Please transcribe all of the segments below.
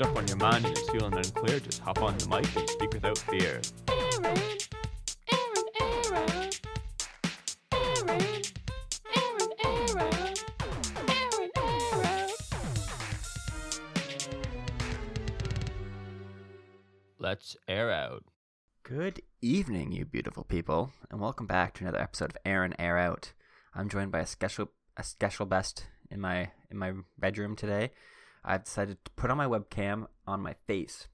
stuff on your mind and you're feeling unclear, just hop on the mic and speak without fear. Aaron, Aaron, Aaron. Let's air out. Good evening, you beautiful people, and welcome back to another episode of Aaron Air Out. I'm joined by a special a special best in my in my bedroom today. I've decided to put on my webcam on my face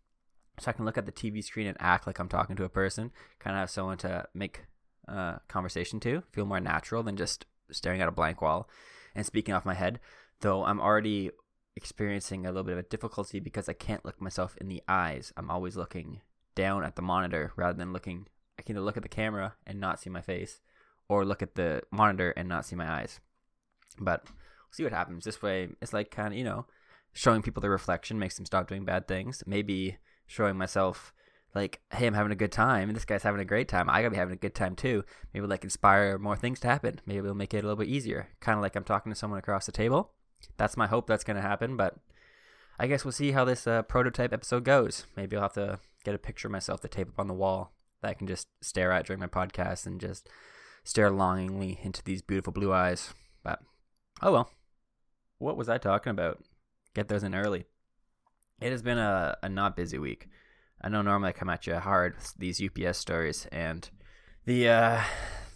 so I can look at the TV screen and act like I'm talking to a person, kind of have someone to make uh, conversation to, feel more natural than just staring at a blank wall and speaking off my head. Though I'm already experiencing a little bit of a difficulty because I can't look myself in the eyes. I'm always looking down at the monitor rather than looking. I can either look at the camera and not see my face, or look at the monitor and not see my eyes. But we'll see what happens. This way, it's like kind of you know, showing people the reflection makes them stop doing bad things. Maybe showing myself like, hey, I'm having a good time, and this guy's having a great time. I gotta be having a good time too. Maybe like inspire more things to happen. Maybe it'll make it a little bit easier. Kind of like I'm talking to someone across the table. That's my hope. That's gonna happen, but. I guess we'll see how this uh, prototype episode goes. Maybe I'll have to get a picture of myself to tape up on the wall that I can just stare at during my podcast and just stare longingly into these beautiful blue eyes. But oh well. What was I talking about? Get those in early. It has been a, a not busy week. I know normally I come at you hard with these UPS stories and the uh,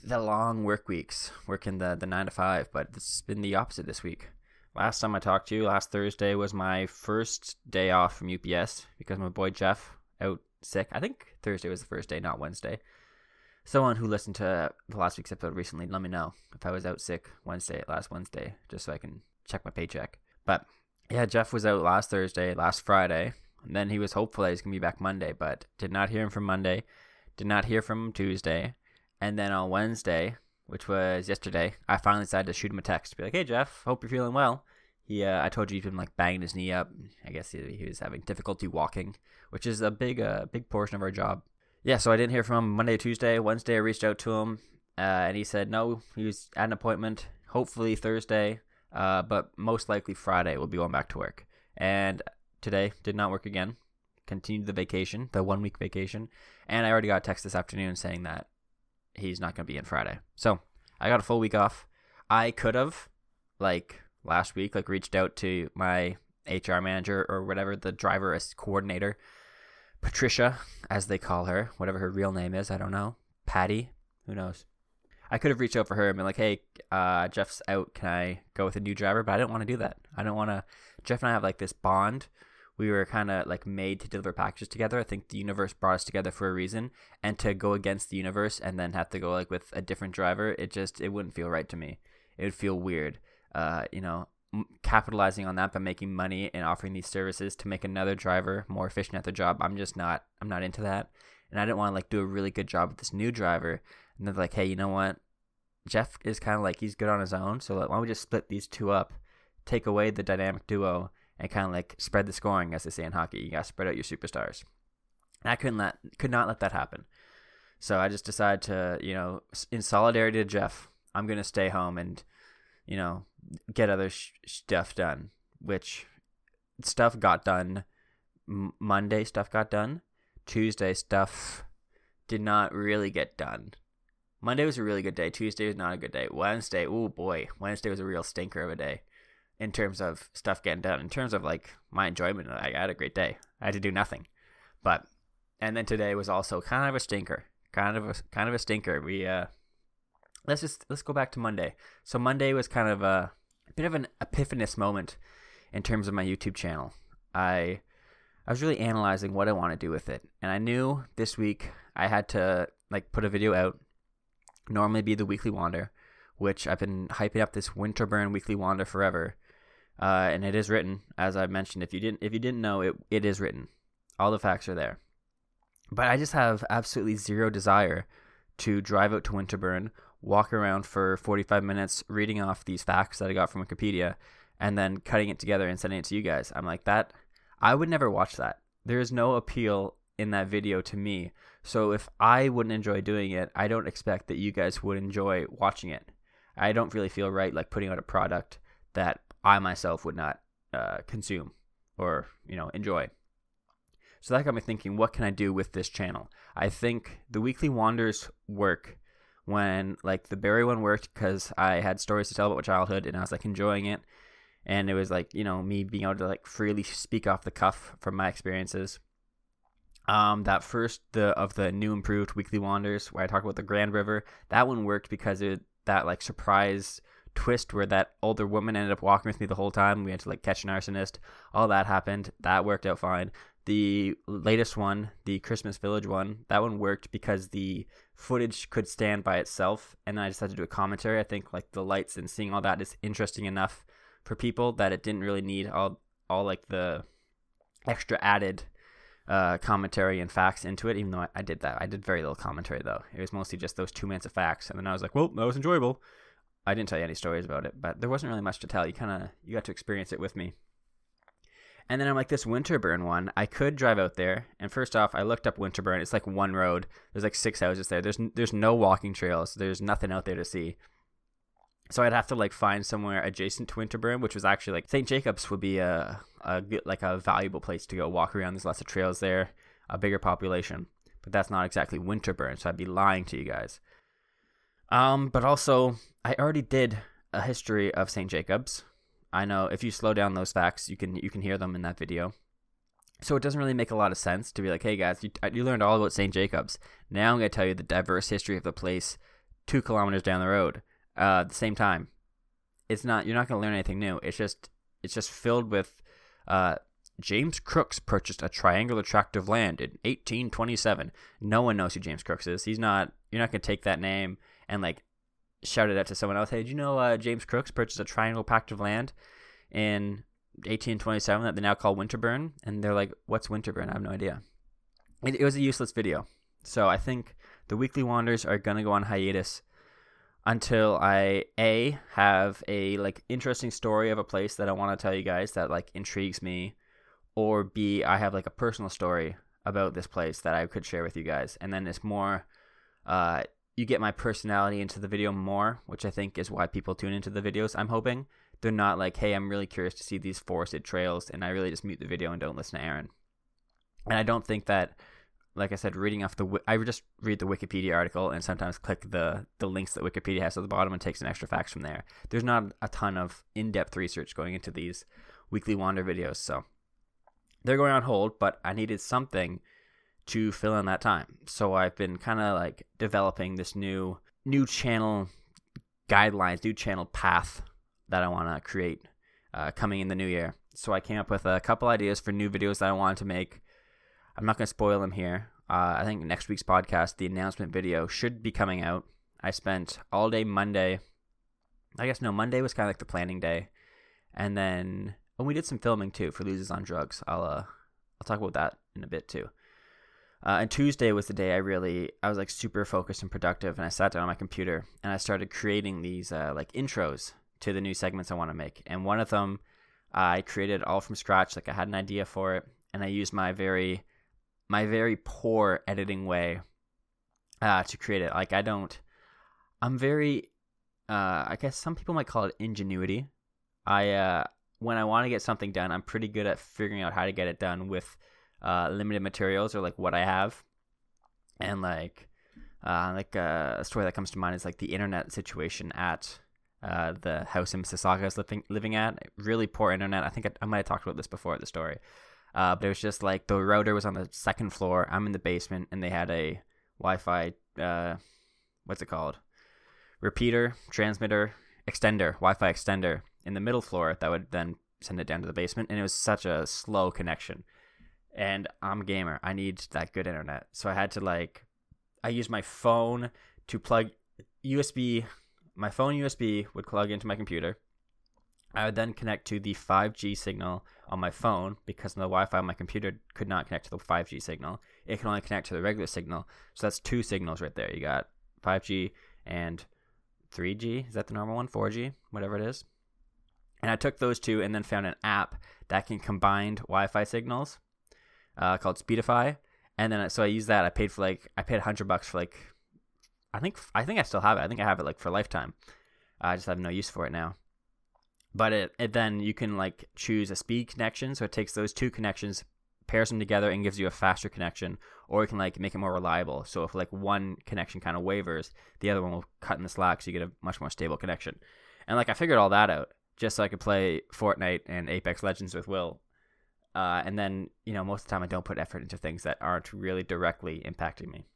the long work weeks, working the, the nine to five, but it's been the opposite this week. Last time I talked to you, last Thursday was my first day off from UPS because my boy Jeff out sick. I think Thursday was the first day, not Wednesday. Someone who listened to the last week's episode recently, let me know if I was out sick Wednesday, last Wednesday, just so I can check my paycheck. But yeah, Jeff was out last Thursday, last Friday, and then he was hopeful that he's gonna be back Monday, but did not hear him from Monday, did not hear from him Tuesday, and then on Wednesday, which was yesterday, I finally decided to shoot him a text, be like, "Hey Jeff, hope you're feeling well." He, uh, I told you he'd been like banging his knee up. I guess he, he was having difficulty walking, which is a big, uh, big portion of our job. Yeah, so I didn't hear from him Monday, Tuesday, Wednesday. I reached out to him, uh, and he said no, he was at an appointment. Hopefully Thursday, uh, but most likely Friday we'll be going back to work. And today did not work again. Continued the vacation, the one week vacation, and I already got a text this afternoon saying that he's not going to be in Friday. So I got a full week off. I could have, like last week, like reached out to my HR manager or whatever the driver as coordinator, Patricia, as they call her, whatever her real name is, I don't know. Patty, who knows? I could have reached out for her and been like, "Hey, uh, Jeff's out. Can I go with a new driver?" But I didn't want to do that. I don't want to. Jeff and I have like this bond. We were kind of like made to deliver packages together. I think the universe brought us together for a reason, and to go against the universe and then have to go like with a different driver, it just it wouldn't feel right to me. It would feel weird. Uh, you know, capitalizing on that by making money and offering these services to make another driver more efficient at their job. I'm just not. I'm not into that, and I didn't want to like do a really good job with this new driver. And they're like, hey, you know what? Jeff is kind of like he's good on his own, so why don't we just split these two up, take away the dynamic duo, and kind of like spread the scoring, as they say in hockey. You got to spread out your superstars. And I couldn't let, could not let that happen. So I just decided to, you know, in solidarity to Jeff, I'm gonna stay home and, you know, get other sh- stuff done. Which stuff got done. Monday stuff got done. Tuesday stuff did not really get done. Monday was a really good day. Tuesday was not a good day. Wednesday, oh boy, Wednesday was a real stinker of a day in terms of stuff getting done. In terms of like my enjoyment, I had a great day. I had to do nothing, but and then today was also kind of a stinker. Kind of a kind of a stinker. We uh, let's just let's go back to Monday. So Monday was kind of a, a bit of an epiphanous moment in terms of my YouTube channel. I I was really analyzing what I want to do with it, and I knew this week I had to like put a video out normally be the weekly wander, which I've been hyping up this Winterbourne weekly wander forever. Uh, and it is written, as I mentioned. If you didn't, if you didn't know, it it is written. All the facts are there. But I just have absolutely zero desire to drive out to Winterbourne, walk around for 45 minutes, reading off these facts that I got from Wikipedia, and then cutting it together and sending it to you guys. I'm like that. I would never watch that. There is no appeal in that video to me. So if I wouldn't enjoy doing it, I don't expect that you guys would enjoy watching it. I don't really feel right like putting out a product that I myself would not uh, consume or you know enjoy. So that got me thinking, what can I do with this channel? I think the weekly wanders work when like the Barry one worked because I had stories to tell about my childhood and I was like enjoying it, and it was like you know me being able to like freely speak off the cuff from my experiences. Um, that first the of the new improved weekly wanders where I talk about the Grand River, that one worked because it that like surprise twist where that older woman ended up walking with me the whole time. We had to like catch an arsonist. All that happened. That worked out fine. The latest one, the Christmas Village one, that one worked because the footage could stand by itself, and then I just had to do a commentary. I think like the lights and seeing all that is interesting enough for people that it didn't really need all all like the extra added uh, commentary and facts into it. Even though I, I did that, I did very little commentary though. It was mostly just those two minutes of facts, and then I was like, "Well, that was enjoyable." I didn't tell you any stories about it, but there wasn't really much to tell. You kind of you got to experience it with me. And then I'm like this Winterbourne one. I could drive out there, and first off, I looked up Winterbourne. It's like one road. There's like six houses there. There's there's no walking trails. There's nothing out there to see. So I'd have to like find somewhere adjacent to Winterbourne, which was actually like St. Jacobs would be a, a good, like a valuable place to go walk around. There's lots of trails there, a bigger population, but that's not exactly Winterbourne. So I'd be lying to you guys. Um, but also I already did a history of St. Jacobs. I know if you slow down those facts, you can you can hear them in that video. So it doesn't really make a lot of sense to be like, hey guys, you, you learned all about St. Jacobs. Now I'm going to tell you the diverse history of the place two kilometers down the road uh, at the same time. It's not you're not going to learn anything new. It's just it's just filled with uh, James Crooks purchased a triangular tract of land in 1827. No one knows who James Crooks is. He's not. You're not to take that name and like shout it out to someone else. Hey, did you know uh, James Crooks purchased a triangular tract of land in 1827 that they now call Winterbourne? And they're like, "What's Winterbourne?" I have no idea. It, it was a useless video. So I think the weekly wanders are gonna go on hiatus until I a have a like interesting story of a place that I want to tell you guys that like intrigues me, or b I have like a personal story about this place that I could share with you guys, and then it's more. Uh, you get my personality into the video more, which I think is why people tune into the videos. I'm hoping they're not like, hey, I'm really curious to see these forested trails, and I really just mute the video and don't listen to Aaron. And I don't think that, like I said, reading off the, I just read the Wikipedia article and sometimes click the the links that Wikipedia has at the bottom and takes some extra facts from there. There's not a ton of in depth research going into these weekly wander videos, so they're going on hold. But I needed something to fill in that time. So I've been kind of like developing this new new channel guidelines, new channel path that I want to create uh, coming in the new year. So I came up with a couple ideas for new videos that I wanted to make. I'm not going to spoil them here. Uh, I think next week's podcast, the announcement video, should be coming out. I spent all day Monday. I guess no, Monday was kind of like the planning day, and then oh, we did some filming too for Losers on Drugs. I'll uh, I'll talk about that in a bit too. Uh, and Tuesday was the day I really I was like super focused and productive, and I sat down on my computer and I started creating these uh, like intros to the new segments I want to make. And one of them I created all from scratch. Like I had an idea for it, and I used my very my very poor editing way uh, to create it. Like I don't, I'm very, uh, I guess some people might call it ingenuity. I uh, when I want to get something done, I'm pretty good at figuring out how to get it done with uh, limited materials or like what I have, and like uh, like uh, a story that comes to mind is like the internet situation at uh, the house in Mississauga I was living living at. Really poor internet. I think I, I might have talked about this before the story. Uh, but it was just like the router was on the second floor. I'm in the basement, and they had a Wi-Fi. Uh, what's it called? Repeater, transmitter, extender, Wi-Fi extender in the middle floor that would then send it down to the basement, and it was such a slow connection and I'm a gamer. I need that good internet. So I had to like I used my phone to plug USB my phone USB would plug into my computer. I would then connect to the 5G signal on my phone because the Wi-Fi on my computer could not connect to the 5G signal. It can only connect to the regular signal. So that's two signals right there. You got 5G and 3G. Is that the normal one? 4G, whatever it is. And I took those two and then found an app that can combine Wi-Fi signals uh, called Speedify, and then so I used that. I paid for like I paid hundred bucks for like I think I think I still have it. I think I have it like for lifetime. I just have no use for it now. But it, it then you can like choose a speed connection. So it takes those two connections pairs them together and gives you a faster connection or you can like make it more reliable. So if like one connection kind of wavers the other one will cut in the slack so you get a much more stable connection. And like i figured all that out just so i could play fortnite and apex legends with will. Uh, and then you know most of the time i don't put effort into things that aren't really directly impacting me.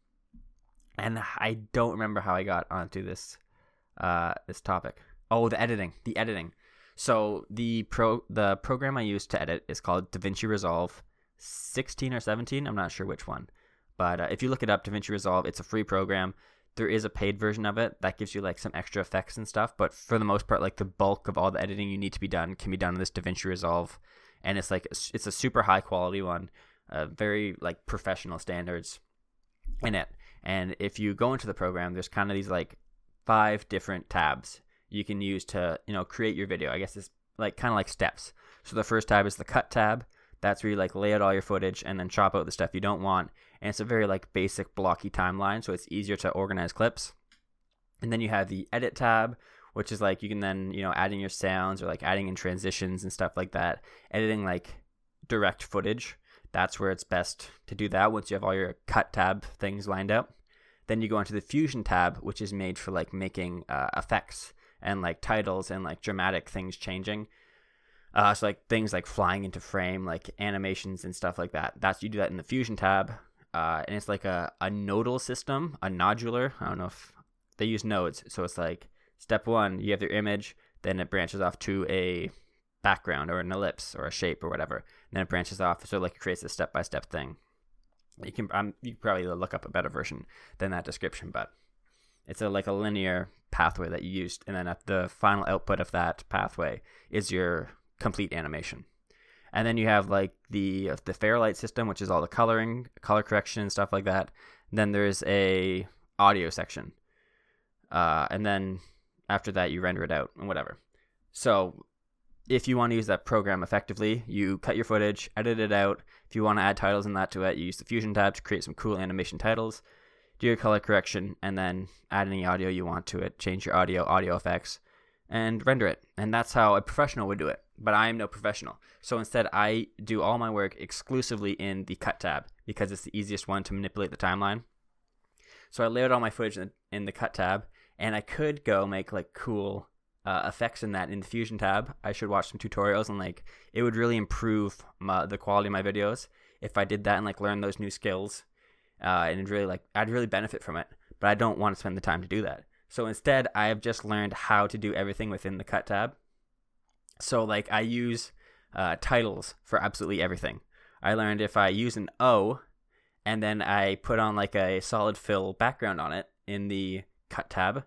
And i don't remember how i got onto this uh, this topic. Oh the editing the editing so the pro the program I use to edit is called DaVinci Resolve 16 or 17. I'm not sure which one, but uh, if you look it up, DaVinci Resolve, it's a free program. There is a paid version of it that gives you like some extra effects and stuff, but for the most part, like the bulk of all the editing you need to be done can be done in this DaVinci Resolve, and it's like it's a super high quality one, uh, very like professional standards in it. And if you go into the program, there's kind of these like five different tabs you can use to you know create your video. I guess it's like kind of like steps. So the first tab is the cut tab. That's where you like lay out all your footage and then chop out the stuff you don't want. And it's a very like basic blocky timeline, so it's easier to organize clips. And then you have the edit tab, which is like you can then you know adding your sounds or like adding in transitions and stuff like that. Editing like direct footage. That's where it's best to do that once you have all your cut tab things lined up. Then you go into the fusion tab, which is made for like making uh, effects and like titles and like dramatic things changing. Uh, so like things like flying into frame, like animations and stuff like that. That's you do that in the Fusion tab, uh, and it's like a, a nodal system, a nodular. I don't know if they use nodes, so it's like step one, you have your image, then it branches off to a background or an ellipse or a shape or whatever, and then it branches off, so like it creates a step by step thing. You can um, you can probably look up a better version than that description, but it's a like a linear pathway that you used, and then at the final output of that pathway is your complete animation. And then you have like the the Fairlight system, which is all the coloring, color correction, and stuff like that. And then there's a audio section, uh, and then after that you render it out and whatever. So if you want to use that program effectively, you cut your footage, edit it out. If you want to add titles and that to it, you use the Fusion tab to create some cool animation titles do your color correction, and then add any audio you want to it, change your audio, audio effects, and render it. And that's how a professional would do it. But I am no professional. So instead, I do all my work exclusively in the cut tab because it's the easiest one to manipulate the timeline. So I lay out all my footage in, in the cut tab, and I could go make like cool uh, effects in that in the Fusion tab. I should watch some tutorials and like it would really improve my, the quality of my videos if I did that and like learn those new skills uh, and really like I'd really benefit from it. But I don't want to spend the time to do that. So instead, I have just learned how to do everything within the cut tab. So like I use uh, titles for absolutely everything. I learned if I use an O, and then I put on like a solid fill background on it in the cut tab,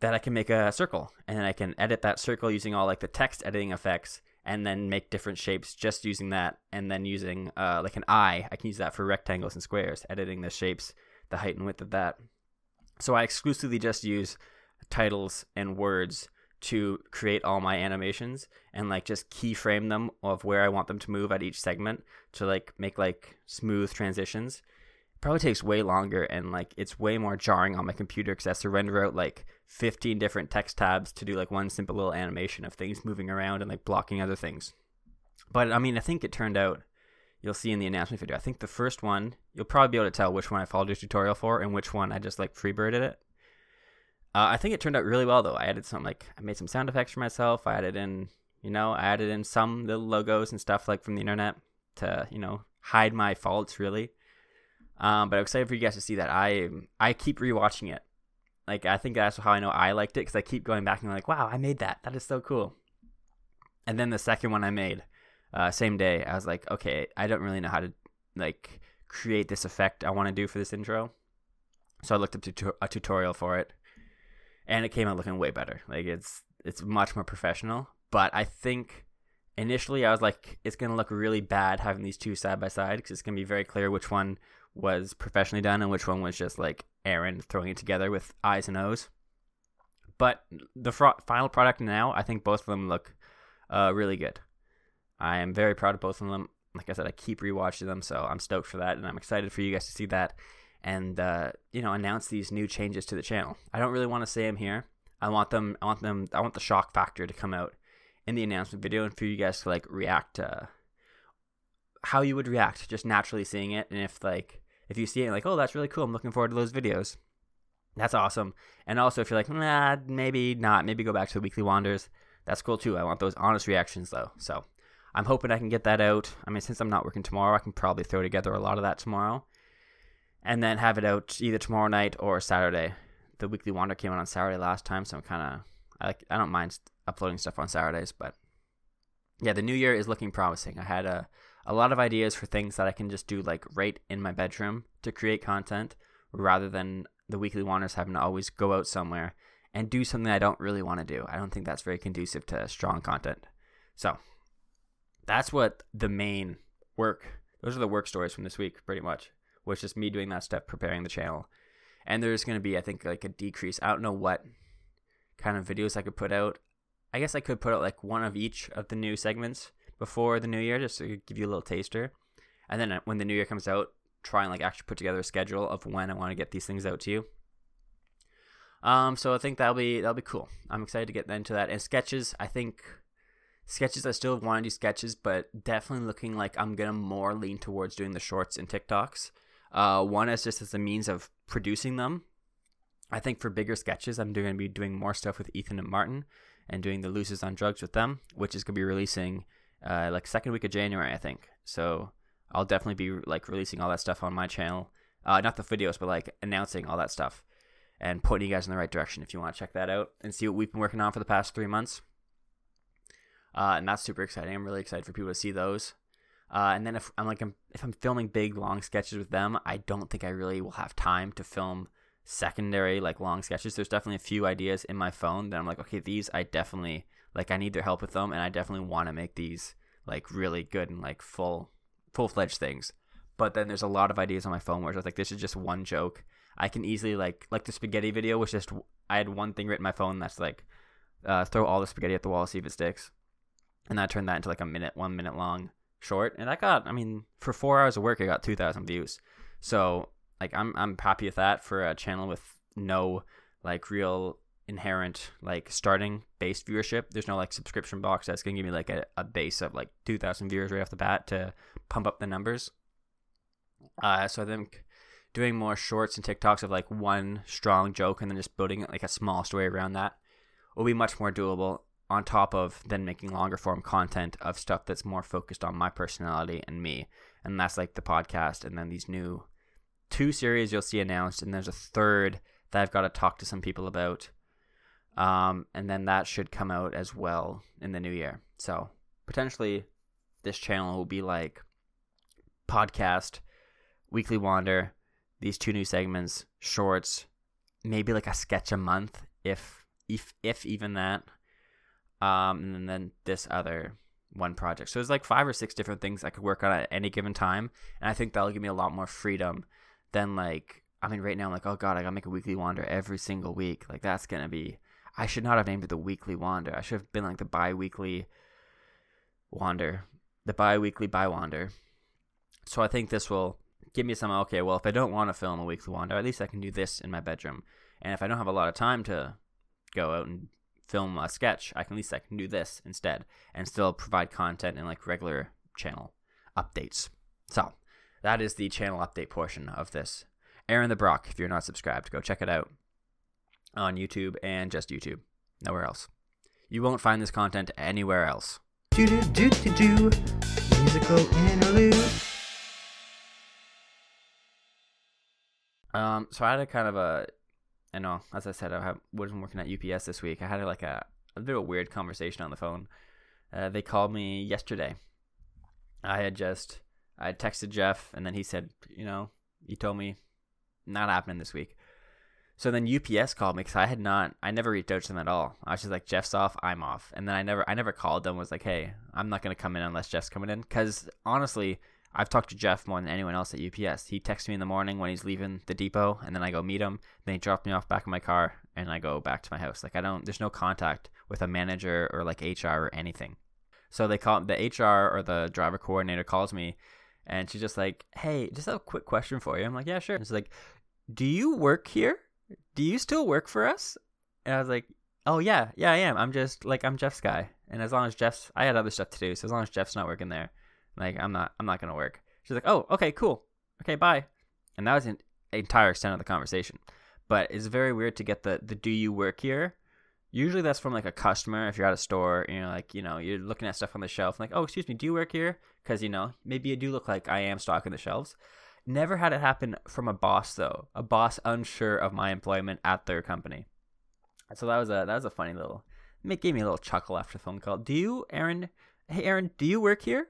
that I can make a circle, and then I can edit that circle using all like the text editing effects and then make different shapes just using that and then using uh, like an eye. I can use that for rectangles and squares editing the shapes the height and width of that. So i exclusively just use titles and words to create all my animations and like just keyframe them of where i want them to move at each segment to like make like smooth transitions probably takes way longer and like it's way more jarring on my computer because I have to render out like 15 different text tabs to do like one simple little animation of things moving around and like blocking other things. But I mean, I think it turned out, you'll see in the announcement video, I think the first one, you'll probably be able to tell which one I followed your tutorial for and which one I just like freebirded it. Uh, I think it turned out really well though. I added some like, I made some sound effects for myself. I added in, you know, I added in some little logos and stuff like from the internet to, you know, hide my faults really. Um, but I'm excited for you guys to see that. I I keep rewatching it. Like I think that's how I know I liked it because I keep going back and like, wow, I made that. That is so cool. And then the second one I made, uh, same day, I was like, okay, I don't really know how to like create this effect I want to do for this intro. So I looked up a tutorial for it, and it came out looking way better. Like it's it's much more professional. But I think initially I was like, it's gonna look really bad having these two side by side because it's gonna be very clear which one was professionally done and which one was just like Aaron throwing it together with eyes and O's. But the fr- final product now, I think both of them look uh, really good. I am very proud of both of them. Like I said, I keep rewatching them, so I'm stoked for that, and I'm excited for you guys to see that and uh, you know announce these new changes to the channel. I don't really want to say them here. I want them. I want them. I want the shock factor to come out in the announcement video and for you guys to like react to how you would react just naturally seeing it and if like if you see it like oh that's really cool i'm looking forward to those videos. That's awesome. And also if you're like nah maybe not maybe go back to the weekly wanders that's cool too i want those honest reactions though. So i'm hoping i can get that out. I mean since i'm not working tomorrow i can probably throw together a lot of that tomorrow. And then have it out either tomorrow night or saturday. The weekly wander came out on saturday last time so i'm kind of I like I don't mind uploading stuff on Saturdays, but yeah, the new year is looking promising. I had a a lot of ideas for things that I can just do like right in my bedroom to create content rather than the weekly wanders having to always go out somewhere and do something I don't really want to do. I don't think that's very conducive to strong content. So that's what the main work those are the work stories from this week pretty much was just me doing that stuff preparing the channel and there's going to be i think like a decrease i don't know what kind of videos I could put out. I guess I could put out like one of each of the new segments before the new year just to give you a little taster. And then uh, when the new year comes out, try and like actually put together a schedule of when I want to get these things out to you. Um, so I think that'll be that'll be cool. I'm excited to get into that. And sketches, I think sketches I still want to do sketches, but definitely looking like I'm gonna more lean towards doing the shorts and TikToks. Uh, one is just as a means of producing them I think for bigger sketches, I'm to be doing more stuff with Ethan and Martin and doing the Losers on Drugs with them, which is to be releasing uh, like second week of January, I think. So I'll definitely be like releasing all that stuff on my channel. Uh, not the videos, but like announcing all that stuff and pointing you guys in the right direction if you want to check that out and see what we've been working on for the past three months. Uh, and that's super exciting. I'm really excited for people to see those. Uh, and then if I'm like I'm, if I'm filming big long sketches with them, I don't think I really will have time to film secondary like long sketches there's definitely a few ideas in my phone that i'm like okay these i definitely like i need their help with them and i definitely want to make these like really good and like full full-fledged things. But then there's a lot of ideas on my phone where it's like this is just one joke. I can easily like like the spaghetti video was just i had one thing written in my phone that's like uh, throw all the spaghetti at the wall see if it sticks. And i turned that into like a minute one minute long short. And i got i mean for four hours of work i got 2000 views. So like I'm I'm happy with that for a channel with no like real inherent like starting base viewership. There's no like subscription box that's gonna give me like a, a base of like two thousand viewers right off the bat to pump up the numbers. Uh, so I think doing more shorts and TikToks of like one strong joke and then just building like a small story around that will be much more doable. On top of then making longer form content of stuff that's more focused on my personality and me, and that's like the podcast and then these new two series you'll see announced, and there's a third that I've got to talk to some people about. Um, and then that should come out as well in the new year. So potentially, this channel will be like podcast, weekly wander, these two new segments, shorts, maybe like a sketch a month, if if if even that. Um, and then this other one project. So there's like five or six different things I could work on at any given time, and I think that'll give me a lot more freedom than like I mean right now I'm like, oh god, I gotta make a weekly wander every single week. Like that's gonna be I should not have named it the weekly wander. I should have been like the bi weekly wander. The bi weekly bi wander. So I think this will give me some okay, well if I don't want to film a weekly wander, at least I can do this in my bedroom. And if I don't have a lot of time to go out and film a sketch, I can at least I can do this instead and still provide content in like regular channel updates. So that is the channel update portion of this. Aaron the Brock, if you're not subscribed, go check it out on YouTube and just YouTube. Nowhere else. You won't find this content anywhere else. Do do do do do. Musical interlude. Um, so I had a kind of a, I know, as I said, I have, wasn't working at UPS this week. I had like a, a bit of a weird conversation on the phone. Uh, they called me yesterday. I had just I had texted Jeff, and then he said, you know, he told me not happening this week. So then UPS called me because I had not, I never reached out to them at all. I was just like, Jeff's off, I'm off, and then I never, I never called them. Was like, hey, I'm not gonna come in unless Jeff's coming in. Because honestly, I've talked to Jeff more than anyone else at UPS. He texts me in the morning when he's leaving the depot, and then I go meet him. Then he drops me off back in my car, and I go back to my house. Like I don't, there's no contact with a manager or like HR or anything. So they call the HR or the driver coordinator calls me and she's just like, "Hey, just have a quick question for you." I'm like, "Yeah, sure." And she's like, "Do you work here? Do you still work for us?" And I was like, Oh yeah, yeah, I am. I'm just like I'm Jeff's guy, and as long as Jeff's, I had other stuff to do, so as long as Jeff's not working there, like I'm not, I'm not gonna work. She's like, oh, okay, cool, okay, bye, and that was the entire extent of the conversation. But it's very weird to get the the do you work here? Usually that's from like a customer. If you're at a store, you know, like you know, you're looking at stuff on the shelf, like, oh, excuse me, do you work here? Because you know, maybe you do look like I am stocking the shelves. Never had it happen from a boss though. A boss unsure of my employment at their company. So that was a that was a funny little. It gave me a little chuckle after the phone call. Do you, Aaron? Hey, Aaron, do you work here?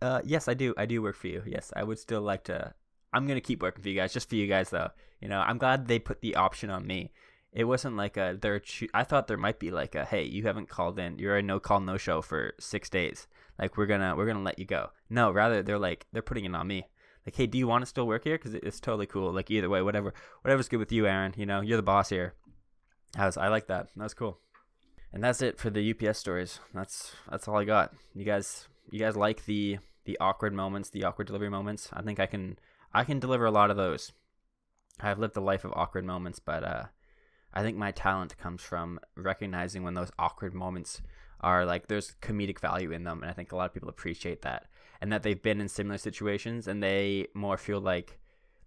Uh, yes, I do. I do work for you. Yes, I would still like to. I'm gonna keep working for you guys, just for you guys though. You know, I'm glad they put the option on me. It wasn't like a they're. I thought there might be like a hey, you haven't called in. You're a no call no show for six days. Like we're gonna we're gonna let you go. No, rather they're like they're putting it on me. Like hey, do you want to still work here? Because it's totally cool. Like either way, whatever whatever's good with you, Aaron. You know, you're the boss here. I was I like that. That was cool. And that's it for the UPS stories. That's that's all I got. You guys you guys like the the awkward moments, the awkward delivery moments? I think I can I can deliver a lot of those. I've lived a life of awkward moments, but uh I think my talent comes from recognizing when those awkward moments are like there's comedic value in them and I think a lot of people appreciate that and that they've been in similar situations and they more feel like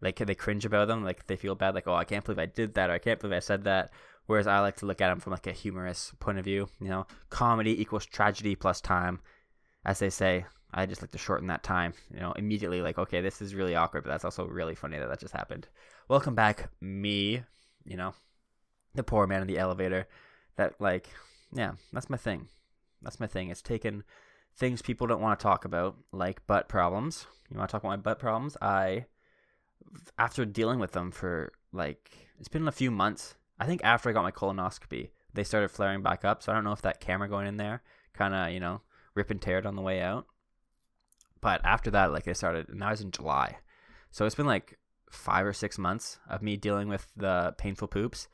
like they cringe about them like they feel bad like oh I can't believe I did that or I can't believe I said that Whereas I like to look at them from like a humorous point of view. You know, comedy equals tragedy plus time, as they say. I just like to shorten that time. You know, immediately like, okay, this is really awkward, but that's also really funny that that just happened. Welcome back, me. You know, the poor man in the elevator. That like, yeah, that's my thing. That's my thing. It's taken things people don't want to talk about, like butt problems. You want to talk about my butt problems? I, after dealing with them for like, it's been a few months I think after I got my colonoscopy, they started flaring back up. So I don't know if that camera going in there kind of, you know, rip and tear it on the way out. But after that, like they started, and that was in July. So it's been like five or six months of me dealing with the painful poops.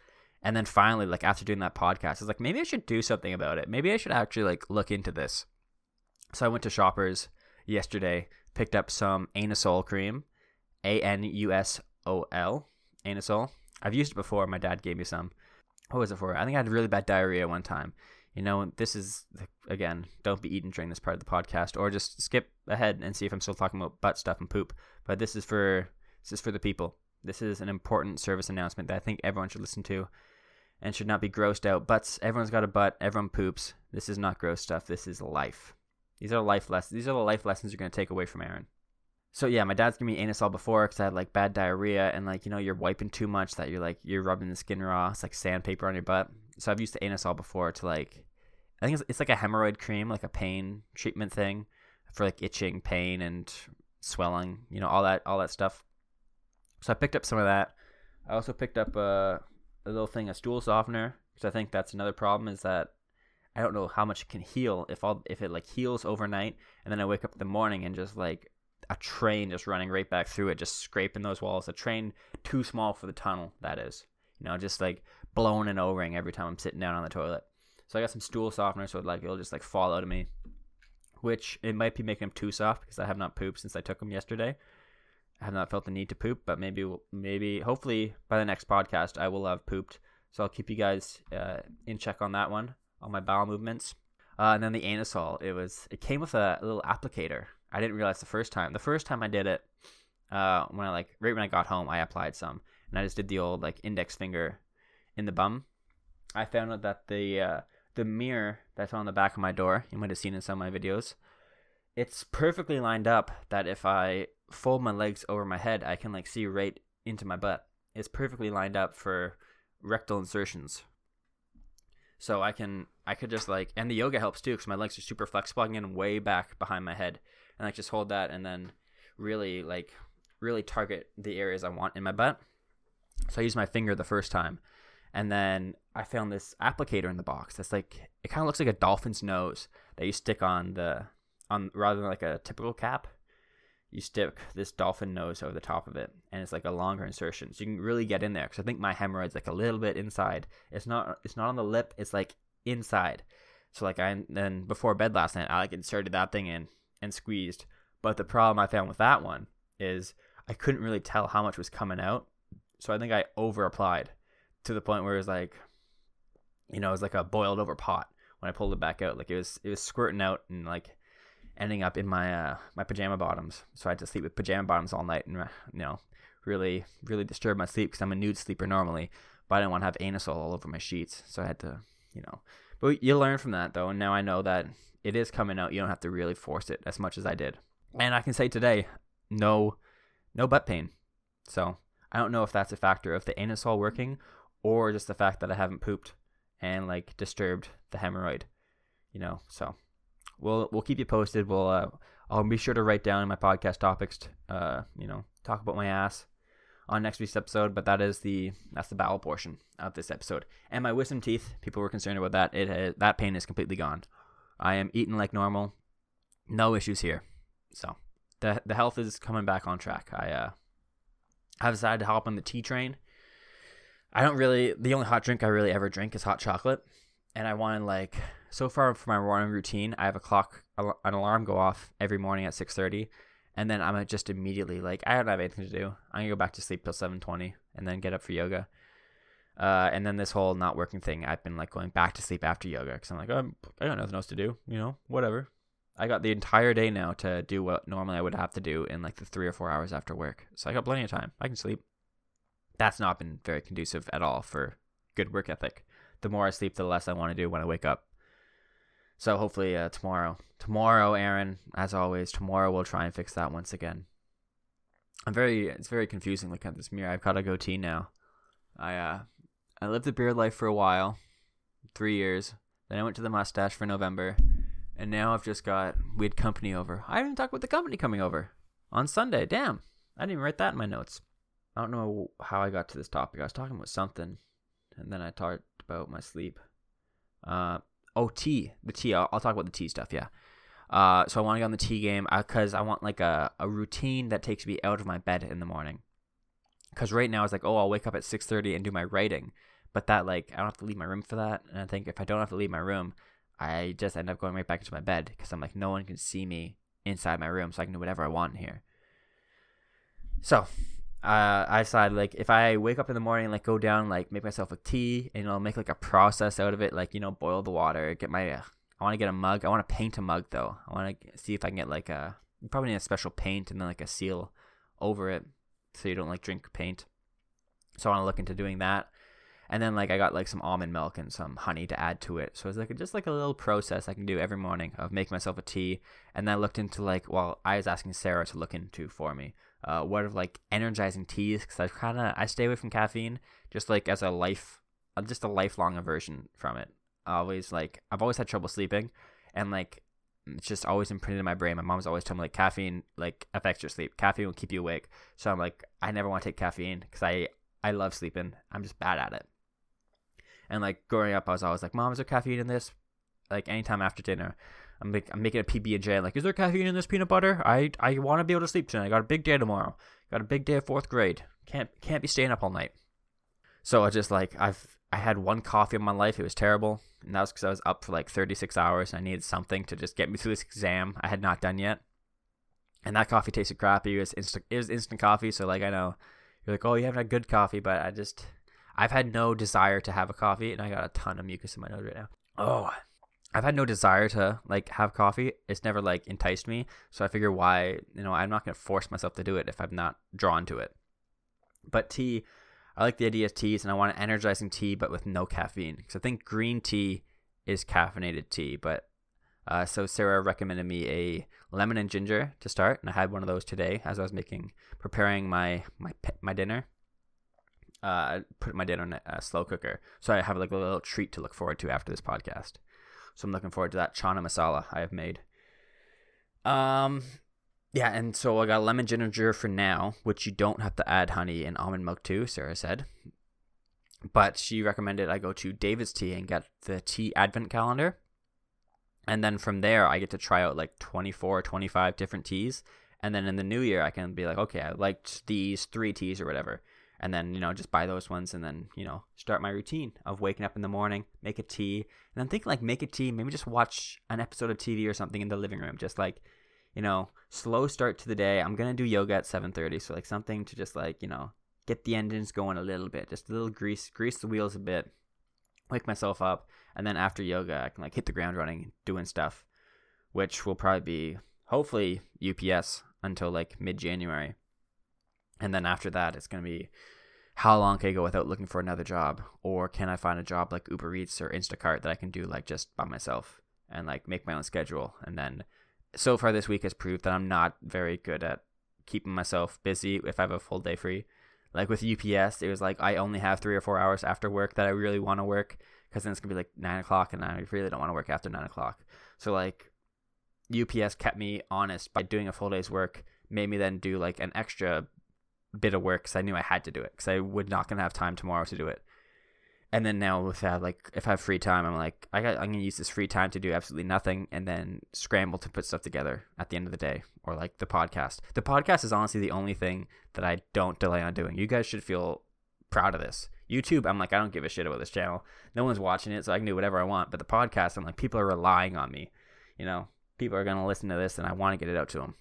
And then finally, like after doing that podcast, I was like, maybe I should do something about it. Maybe I should actually like look into this. So I went to Shoppers yesterday, picked up some Anusol cream, A N U S O L, Anusol I've used it before. My dad gave me some. What was it for? I think I had really bad diarrhea one time. You know, this is again, don't be eating during this part of the podcast, or just skip ahead and see if I'm still talking about butt stuff and poop. But this is for this is for the people. This is an important service announcement that I think everyone should listen to, and should not be grossed out. Butts. Everyone's got a butt. Everyone poops. This is not gross stuff. This is life. These are life lessons. These are the life lessons you're going to take away from Aaron so yeah, my dad's given me Anusol before because I had like bad diarrhea and like you know you're wiping too much that you're like you're rubbing the skin raw. It's like sandpaper on your butt. So I've used the Anusol before to like, I think it's, it's like a hemorrhoid cream, like a pain treatment thing for like itching, pain, and swelling. You know all that all that stuff. So I picked up some of that. I also picked up a, a little thing, a stool softener, because I think that's another problem is that I don't know how much it can heal if all if it like heals overnight and then I wake up in the morning and just like a train just running right back through it, just scraping those walls. A train too small for the tunnel, that is. You know, just like blowing O-ring every time I'm sitting down on the toilet. So I got some stool softener, so it, like it'll just like fall out of me. Which it might be making them too soft because I have not pooped since I took them yesterday. I have not felt the need to poop, but maybe, maybe, hopefully by the next podcast I will have pooped. So I'll keep you guys uh, in check on that one, on my bowel movements. Uh, and then the anusol, it was, it came with a, a little applicator I didn't realize the first time. The first time I did it, uh, when I like right when I got home, I applied some, and I just did the old like index finger in the bum. I found out that the uh, the mirror that's on the back of my door, you might have seen in some of my videos, it's perfectly lined up that if I fold my legs over my head, I can like see right into my butt. It's perfectly lined up for rectal insertions. So I can I could just like and the yoga helps too because my legs are super flexible. I can get way back behind my head and like just hold that and then really like really target the areas I want in my butt. So I use my finger the first time, and then I found this applicator in the box. That's like it kind of looks like a dolphin's nose that you stick on the on rather than like a typical cap. You stick this dolphin nose over the top of it, and it's like a longer insertion, so you can really get in there. Because I think my hemorrhoid's like a little bit inside. It's not. It's not on the lip. It's like inside. So like I then before bed last night, I like inserted that thing in, and squeezed. But the problem I found with that one is I couldn't really tell how much was coming out. So I think I over applied to the point where it was like you know, it was like a boiled over pot when I pulled it back out. Like it was it was squirting out and like ending up in my uh my pajama bottoms. So I had to sleep with pajama bottoms all night and uh, you know really really disturb my sleep because I'm a nude sleeper normally, but I didn't want to have Anusol all over my sheets, so I had to you know. But you learn from that though, and now I know that it is coming out. You don't have to really force it as much as I did, and I can say today, no, no butt pain. So I don't know if that's a factor of the Anusol working or just the fact that I haven't pooped and like disturbed the hemorrhoid, you know. So we'll we'll keep you posted. We'll uh, I'll be sure to write down in my podcast topics, uh, you know, talk about my ass on next week's episode. But that is the that's the bowel portion of this episode. And my wisdom teeth, people were concerned about that. It uh, that pain is completely gone. I am eating like normal, no issues here. So the the health is coming back on track. I uh, I've decided to hop on the tea train. I don't really. The only hot drink I really ever drink is hot chocolate, and I want like so far for my morning routine. I have a clock, an alarm go off every morning at six thirty, and then I'm just immediately like I don't have anything to do. I'm gonna go back to sleep till seven twenty, and then get up for yoga. Uh, and then this whole not working thing, I've been like going back to sleep after yoga because I'm like, oh, I got nothing else to do, you know, whatever. I got the entire day now to do what normally I would have to do in like the three or four hours after work. So I got plenty of time. I can sleep that's not been very conducive at all for good work ethic. The more I sleep, the less I want to do when I wake up. So hopefully uh, tomorrow, tomorrow, Aaron, as always, tomorrow we'll try and fix that once again. I'm very, it's very confusing looking at this mirror. I've got a goatee now. I uh, I lived the beard life for a while, three years. Then I went to the mustache for November, and now I've just got we had company over. I didn't even talk about the company coming over on Sunday. Damn, I didn't even write that in my notes. I don't know how I got to this topic. I was talking about something, and then I talked about my sleep. Uh, oh, tea. The tea. I'll, I'll talk about the tea stuff. Yeah. Uh, so I want to get on the tea game because uh, I want like a, a routine that takes me out of my bed in the morning. Because right now it's like, oh, I'll wake up at six thirty and do my writing, but that like I don't have to leave my room for that. And I think if I don't have to leave my room, I just end up going right back into my bed because I'm like, no one can see me inside my room, so I can do whatever I want in here. So uh, I decided like if I wake up in the morning, like go down, like make myself a tea, and I'll make like a process out of it, like you know, boil the water, get my. Uh, I want to get a mug. I want to paint a mug though. I want to see if I can get like a probably need a special paint and then like a seal over it, so you don't like drink paint. So I want to look into doing that, and then like I got like some almond milk and some honey to add to it. So it's like just like a little process I can do every morning of making myself a tea. And then I looked into like well, I was asking Sarah to look into for me uh, what of like energizing teas because I kind of I stay away from caffeine just like as a life, uh, just a lifelong aversion from it. Always like I've always had trouble sleeping, and like it's just always imprinted in my brain. My mom's always telling me like caffeine like affects your sleep. Caffeine will keep you awake. So I'm like I never want to take caffeine because I I love sleeping. I'm just bad at it. And like growing up, I was always like, "Mom, is there caffeine in this?" Like anytime after dinner, I'm, make, I'm making a PB and J. Like, is there caffeine in this peanut butter? I I want to be able to sleep tonight. I got a big day tomorrow. Got a big day of fourth grade. Can't can't be staying up all night. So I just like I've I had one coffee in my life. It was terrible, and that was because I was up for like 36 hours. And I needed something to just get me through this exam I had not done yet. And that coffee tasted crappy. It was instant. It was instant coffee. So like I know you're like, oh, you haven't had good coffee, but I just I've had no desire to have a coffee, and I got a ton of mucus in my nose right now. Oh, I've had no desire to like have coffee. It's never like enticed me. So I figure why, you know, I'm not going to force myself to do it if I'm not drawn to it. But tea, I like the idea of teas and I want an energizing tea but with no caffeine because I think green tea is caffeinated tea. But uh, so Sarah recommended me a lemon and ginger to start, and I had one of those today as I was making preparing my my my dinner. Uh, put my dinner in a slow cooker, so I have like a little treat to look forward to after this podcast. So I'm looking forward to that chana masala I have made. Um, yeah, and so I got lemon ginger for now, which you don't have to add honey and almond milk to, Sarah said. But she recommended I go to David's Tea and get the tea advent calendar. And then from there, I get to try out like 24 25 different teas. And then in the new year, I can be like, okay, I liked these three teas or whatever and then you know just buy those ones and then you know start my routine of waking up in the morning make a tea and i'm thinking like make a tea maybe just watch an episode of tv or something in the living room just like you know slow start to the day i'm gonna do yoga at 7.30 so like something to just like you know get the engines going a little bit just a little grease grease the wheels a bit wake myself up, and then after yoga, I can like hit the ground running, doing stuff, which will probably be hopefully UPS until like mid January. And then after that, it's going to be how long can I go without looking for another job? Or can I find a job like Uber Eats or Instacart that I can do like just by myself and like make my own schedule? And then so far this week has proved that I'm not very good at keeping myself busy if I have a full day free. Like with UPS, it was like I only have three or four hours after work that I really want to work because then it's gonna be like nine o'clock and I really don't want to work after nine o'clock. So like UPS kept me honest by doing a full day's work, made me then do like an extra bit of work because I knew I had to do it because I would not gonna have time tomorrow to do it. And then now with that, like if I have free time, I'm like I got I'm gonna use this free time to do absolutely nothing and then scramble to put stuff together at the end of the day or like the podcast. The podcast is honestly the only thing that I don't delay on doing. You guys should feel proud of this. YouTube, I'm like I don't give a shit about this channel. No one's watching it, so I can do whatever I want. But the podcast, I'm like people are relying on me. You know, people are gonna listen to this, and I want to get it out to them.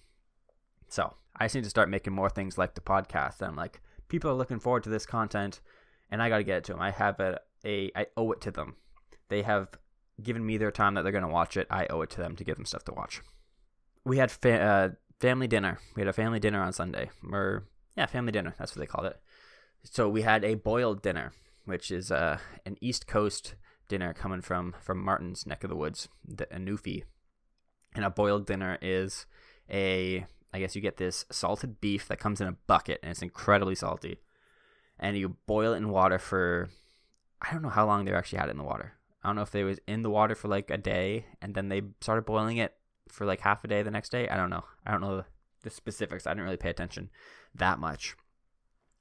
So I just need to start making more things like the podcast. And I'm like, people are looking forward to this content, and I got to get it to them. I have a, a, I owe it to them. They have given me their time that they're going to watch it. I owe it to them to give them stuff to watch. We had fa- uh, family dinner. We had a family dinner on Sunday, or yeah, family dinner. That's what they called it. So we had a boiled dinner, which is uh, an East Coast dinner coming from from Martin's neck of the woods, the Anufi. And a boiled dinner is a I guess you get this salted beef that comes in a bucket and it's incredibly salty. And you boil it in water for I don't know how long they actually had it in the water. I don't know if they was in the water for like a day and then they started boiling it for like half a day the next day. I don't know. I don't know the, specifics. I didn't really pay attention that much.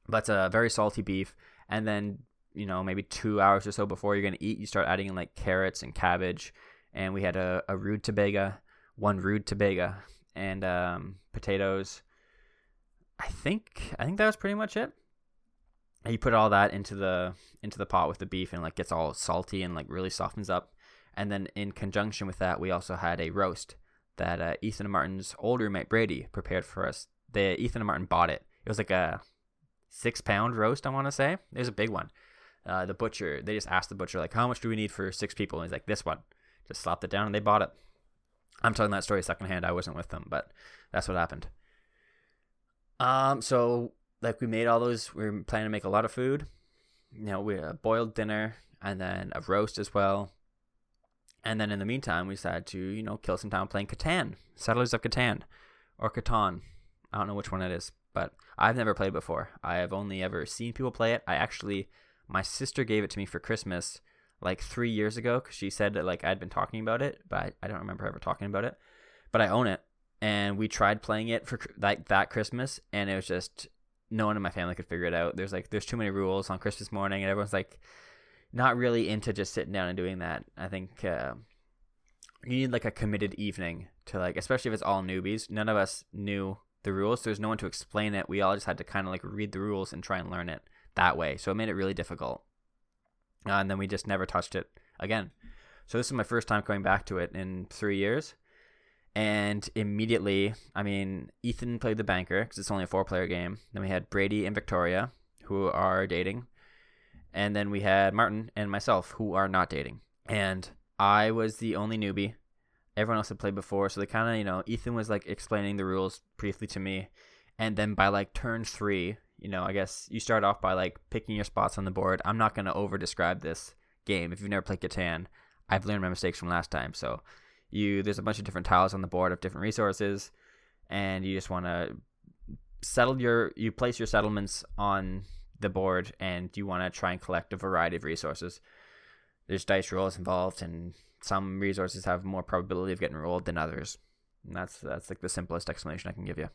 But it's a very salty beef. And then, you know, maybe two hours or so before you're going to eat, you start adding in like carrots and cabbage. And we had a, a rutabaga, one rutabaga, and um, potatoes. I think I think that was pretty much it. And you put all that into the into the pot with the beef and like gets all salty and like really softens up. And then in conjunction with that, we also had a roast that uh, Ethan and Martin's old roommate Brady prepared for us. The Ethan and Martin bought it. It was like a six pound roast. I want to say it was a big one. Uh, the butcher they just asked the butcher like, how much do we need for six people? And he's like, this one. Just slapped it down and they bought it. I'm telling that story secondhand. I wasn't with them, but that's what happened. Um, so like we made all those. We are planning to make a lot of food. You know, we a boiled dinner and then a roast as well. And then in the meantime, we decided to you know kill some time playing Catan, Settlers of Catan, or Catan. I don't know which one it is, but I've never played before. I have only ever seen people play it. I actually, my sister gave it to me for Christmas like three years ago because she said that like I'd been talking about it, but I, don't remember ever talking about it. But I own it, and we tried playing it for like that Christmas, and it was just no one in my family could figure it out. There's like there's too many rules on Christmas morning, and everyone's like not really into just sitting down and doing that. I think uh, you need like a committed evening to like, especially if it's all newbies. None of us knew the rules. There's no one to explain it. We all just had to kind of like read the rules and try and learn it that way. So it made it really difficult. Uh, and then we just never touched it again. So this is my first time going back to it in three years. And immediately, I mean, Ethan played the banker because it's only a four player game. Then we had Brady and Victoria, who are dating. And then we had Martin and myself, who are not dating. And I was the only newbie. Everyone else had played before. So they kind of, you know, Ethan was like explaining the rules briefly to me. And then by like turn three, you know, I guess you start off by like picking your spots on the board. I'm not going to over describe this game. If you've never played Catan, I've learned my mistakes from last time. So you there's a bunch of different tiles on the board of different resources, and you just want to settle your you place your settlements on the board, and you want to try and collect a variety of resources. There's dice rolls involved, and some resources have more probability of getting rolled than others. And that's that's like the simplest explanation I can give you.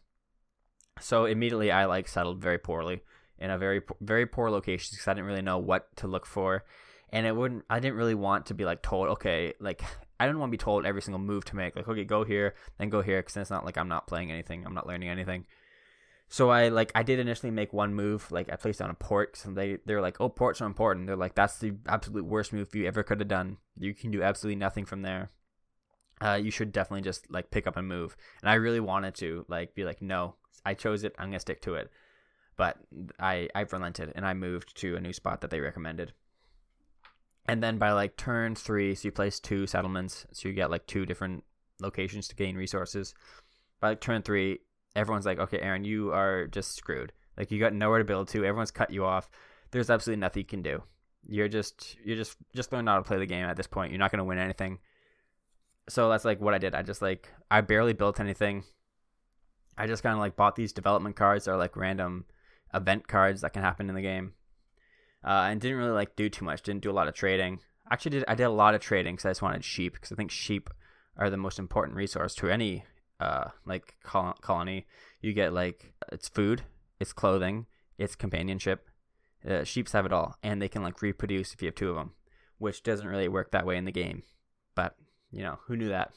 So immediately I like settled very poorly in a very very poor location because I didn't really know what to look for, and it wouldn't. I didn't really want to be like told, okay, like I didn't want to be told every single move to make. Like, okay, go here, then go here, because it's not like I'm not playing anything. I'm not learning anything. So I like I did initially make one move. Like I placed on a port. because they they're like, oh, ports are important. They're like, that's the absolute worst move you ever could have done. You can do absolutely nothing from there. Uh, you should definitely just like pick up and move. And I really wanted to like be like, no, I chose it. I'm gonna stick to it. But I I've relented and I moved to a new spot that they recommended. And then by like turn three, so you place two settlements, so you get like two different locations to gain resources. By like turn three, everyone's like, okay, Aaron, you are just screwed. Like you got nowhere to build to. Everyone's cut you off. There's absolutely nothing you can do. You're just you're just just learning how to play the game at this point. You're not gonna win anything. So that's like what I did. I just like I barely built anything. I just kind of like bought these development cards that are like random event cards that can happen in the game, uh, and didn't really like do too much. Didn't do a lot of trading. Actually, did I did a lot of trading because I just wanted sheep because I think sheep are the most important resource to any uh like col- colony. You get like it's food, it's clothing, it's companionship. Uh, sheeps have it all, and they can like reproduce if you have two of them, which doesn't really work that way in the game. But you know, who knew that?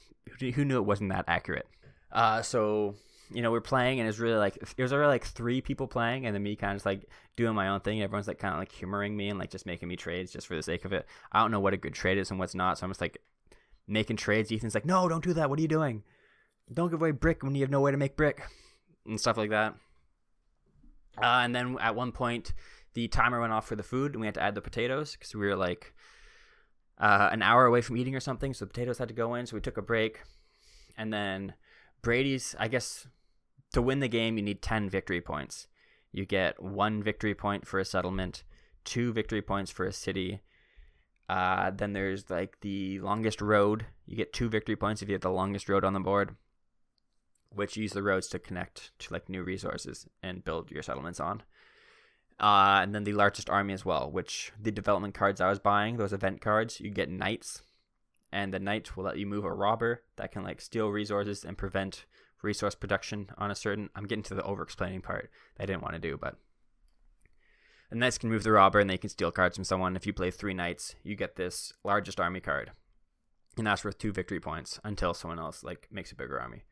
Who knew it wasn't that accurate? Uh, so you know, we're playing, and it's really like it was already like three people playing, and then me kind of just like doing my own thing. Everyone's like kind of like humoring me and like just making me trades just for the sake of it. I don't know what a good trade is and what's not, so I'm just like making trades. Ethan's like, "No, don't do that. What are you doing? Don't give away brick when you have no way to make brick," and stuff like that. Uh, and then at one point, the timer went off for the food, and we had to add the potatoes because we were like uh, an hour away from eating or something. So the potatoes had to go in. So we took a break, and then Brady's. I guess to win the game, you need ten victory points. You get one victory point for a settlement, two victory points for a city. Uh, then there's like the longest road. You get two victory points if you have the longest road on the board, which use the roads to connect to like new resources and build your settlements on. Uh, and then the largest army as well, which the development cards I was buying, those event cards, you get knights, and the knight will let you move a robber that can like steal resources and prevent resource production on a certain. I'm getting to the over explaining part I didn't want to do, but knights can move the robber and they can steal cards from someone. If you play three knights, you get this largest army card, and that's worth two victory points until someone else like makes a bigger army.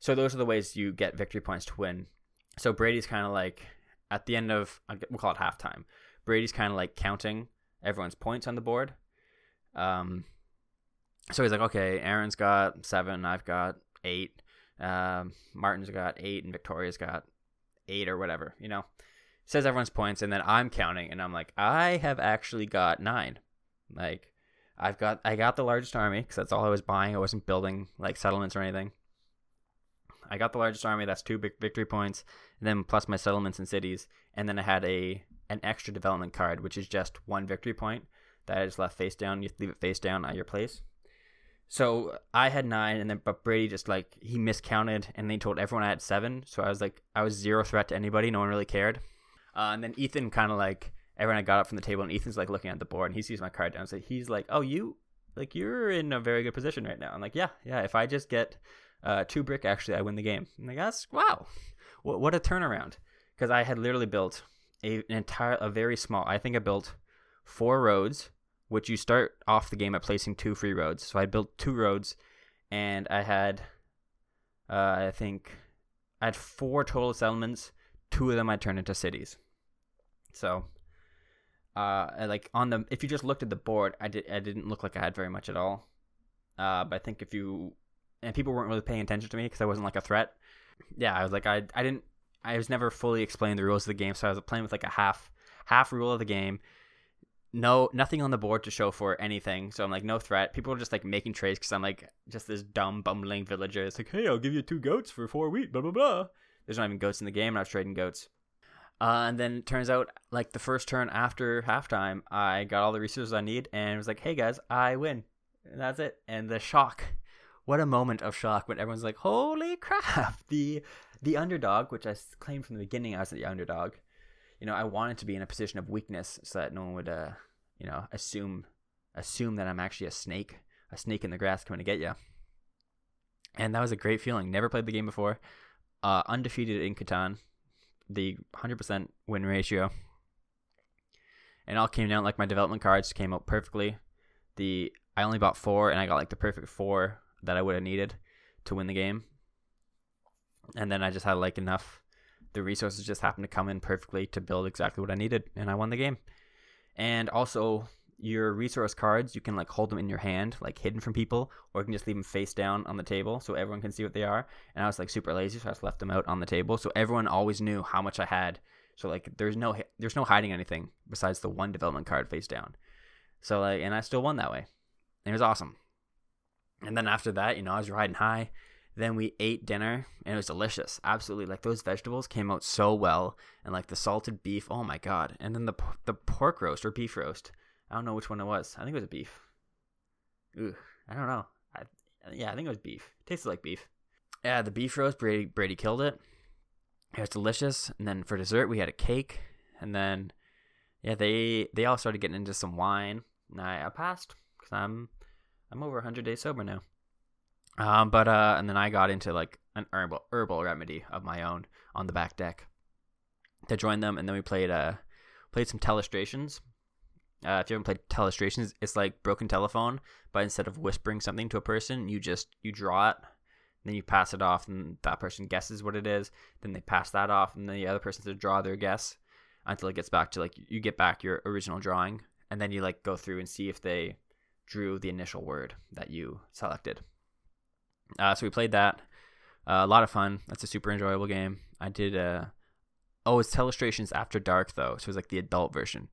So those are the ways you get victory points to win. So Brady's kind of like at the end of we'll call it halftime. Brady's kind of like counting everyone's points on the board. Um, so he's like, okay, Aaron's got seven, I've got eight, um, Martin's got eight, and Victoria's got eight or whatever. You know, says everyone's points, and then I'm counting, and I'm like, I have actually got nine. Like, I've got I got the largest army because that's all I was buying. I wasn't building like settlements or anything. I got the largest army. That's two big victory points, and then plus my settlements and cities, and then I had a an extra development card, which is just one victory point that I just left face down. You leave it face down at your place. So I had nine, and then but Brady just like he miscounted, and they told everyone I had seven. So I was like I was zero threat to anybody. No one really cared. Uh, and then Ethan kind of like everyone I got up from the table, and Ethan's like looking at the board, and he sees my card down. So he's like, "Oh, you like you're in a very good position right now." I'm like, "Yeah, yeah. If I just get uh, two brick, actually, I win the game." And I'm like, "That's wow, what, what a turnaround!" Because I had literally built a, an entire, a very small. I think I built four roads, which you start off the game at placing two free roads. So I built two roads, and I had, uh, I think, I had four total settlements. Two of them I turned into cities. So, uh, like on the if you just looked at the board, I did I didn't look like I had very much at all. Uh, but I think if you and people weren't really paying attention to me because I wasn't like a threat. Yeah, I was like I I didn't I was never fully explained the rules of the game, so I was playing with like a half half rule of the game. No, nothing on the board to show for anything. So I'm like, no threat. People are just like making trades because I'm like just this dumb bumbling villager. It's like, hey, I'll give you two goats for four wheat. Blah blah blah. There's not even goats in the game, and I was trading goats. Uh, and then turns out, like the first turn after halftime, I got all the resources I need, and was like, "Hey guys, I win." And that's it. And the shock, what a moment of shock when everyone's like, "Holy crap!" The the underdog, which I claimed from the beginning, I was the underdog. You know, I wanted to be in a position of weakness so that no one would, uh, you know, assume assume that I'm actually a snake, a snake in the grass coming to get you. And that was a great feeling. Never played the game before. Uh, undefeated in Catan the 100% win ratio. And all came down like my development cards came out perfectly. The I only bought four, and I got like the perfect four that I would have needed to win the game. And then I just had like enough. The resources just happened to come in perfectly to build exactly what I needed, and I won the game. And also, your resource cards, you can like hold them in your hand, like hidden from people, or you can just leave them face down on the table so everyone can see what they are. And I was like super lazy, so I just left them out on the table, so everyone always knew how much I had. So like, there's no there's no hiding anything besides the one development card face down. So like, and I still won that way. It was awesome. And then after that, you know, I was riding high. Then we ate dinner and it was delicious. Absolutely. Like those vegetables came out so well and like the salted beef, oh my god. And then the the pork roast or beef roast. I don't know which one it was. I think it was a beef. Ooh, I don't know. I, yeah, I think it was beef. tasted like beef. Yeah, the beef roast, Brady Brady killed it. It was delicious. And then for dessert, we had a cake. And then, yeah, they they all started getting into some wine. And I, I passed because I'm I'm over 100 days sober now. Um, but uh, and then I got into like an herbal herbal remedy of my own on the back deck to join them, and then we played uh played some telestrations. Uh, if you haven't played telestrations, it's like broken telephone, but instead of whispering something to a person, you just you draw it, then you pass it off, and that person guesses what it is. Then they pass that off, and then the other person to draw their guess until it gets back to like you get back your original drawing, and then you like go through and see if they drew the initial word that you selected. Uh, so we played that. Uh, a lot of fun. That's a super enjoyable game. I did. Uh, oh, it's Telestrations After Dark though, so it was like the adult version,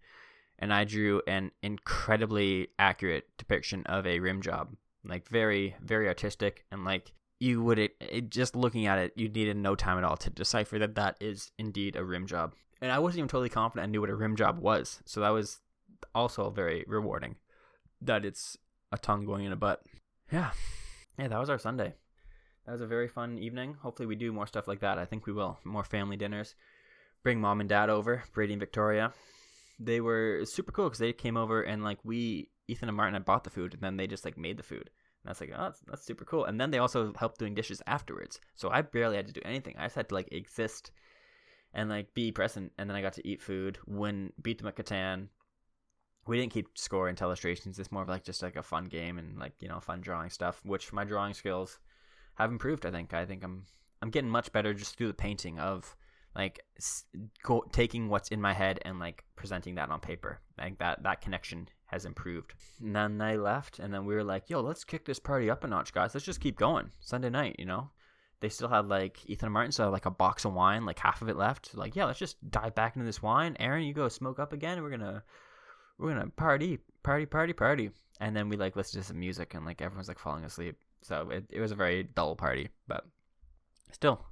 and I drew an incredibly accurate depiction of a rim job, like very, very artistic, and like you would it, it just looking at it, you needed no time at all to decipher that that is indeed a rim job. And I wasn't even totally confident I knew what a rim job was, so that was also very rewarding. That it's a tongue going in a butt. Yeah, yeah, that was our Sunday. That was a very fun evening. Hopefully, we do more stuff like that. I think we will. More family dinners. Bring mom and dad over, Brady and Victoria. They were super cool because they came over and like we, Ethan and Martin, had bought the food and then they just like made the food. And that's like, oh, that's, that's super cool. And then they also helped doing dishes afterwards. So I barely had to do anything. I just had to like exist and like be present. And then I got to eat food, win, beat them at Catan, we didn't keep score in Telestrations. It's more of like just like a fun game and like you know fun drawing stuff. Which my drawing skills have improved. I think. I think I'm I'm getting much better just through the painting of like go, taking what's in my head and like presenting that on paper. I think that that connection has improved. And then they left, and then we were like, "Yo, let's kick this party up a notch, guys. Let's just keep going." Sunday night, you know. They still had like Ethan and Martin still had like a box of wine, like half of it left. Like, yeah, let's just dive back into this wine. Aaron, you go smoke up again, we're gonna we're gonna party, party, party, party. And then we like listened to some music and like everyone's like falling asleep. So it, it was a very dull party, but still,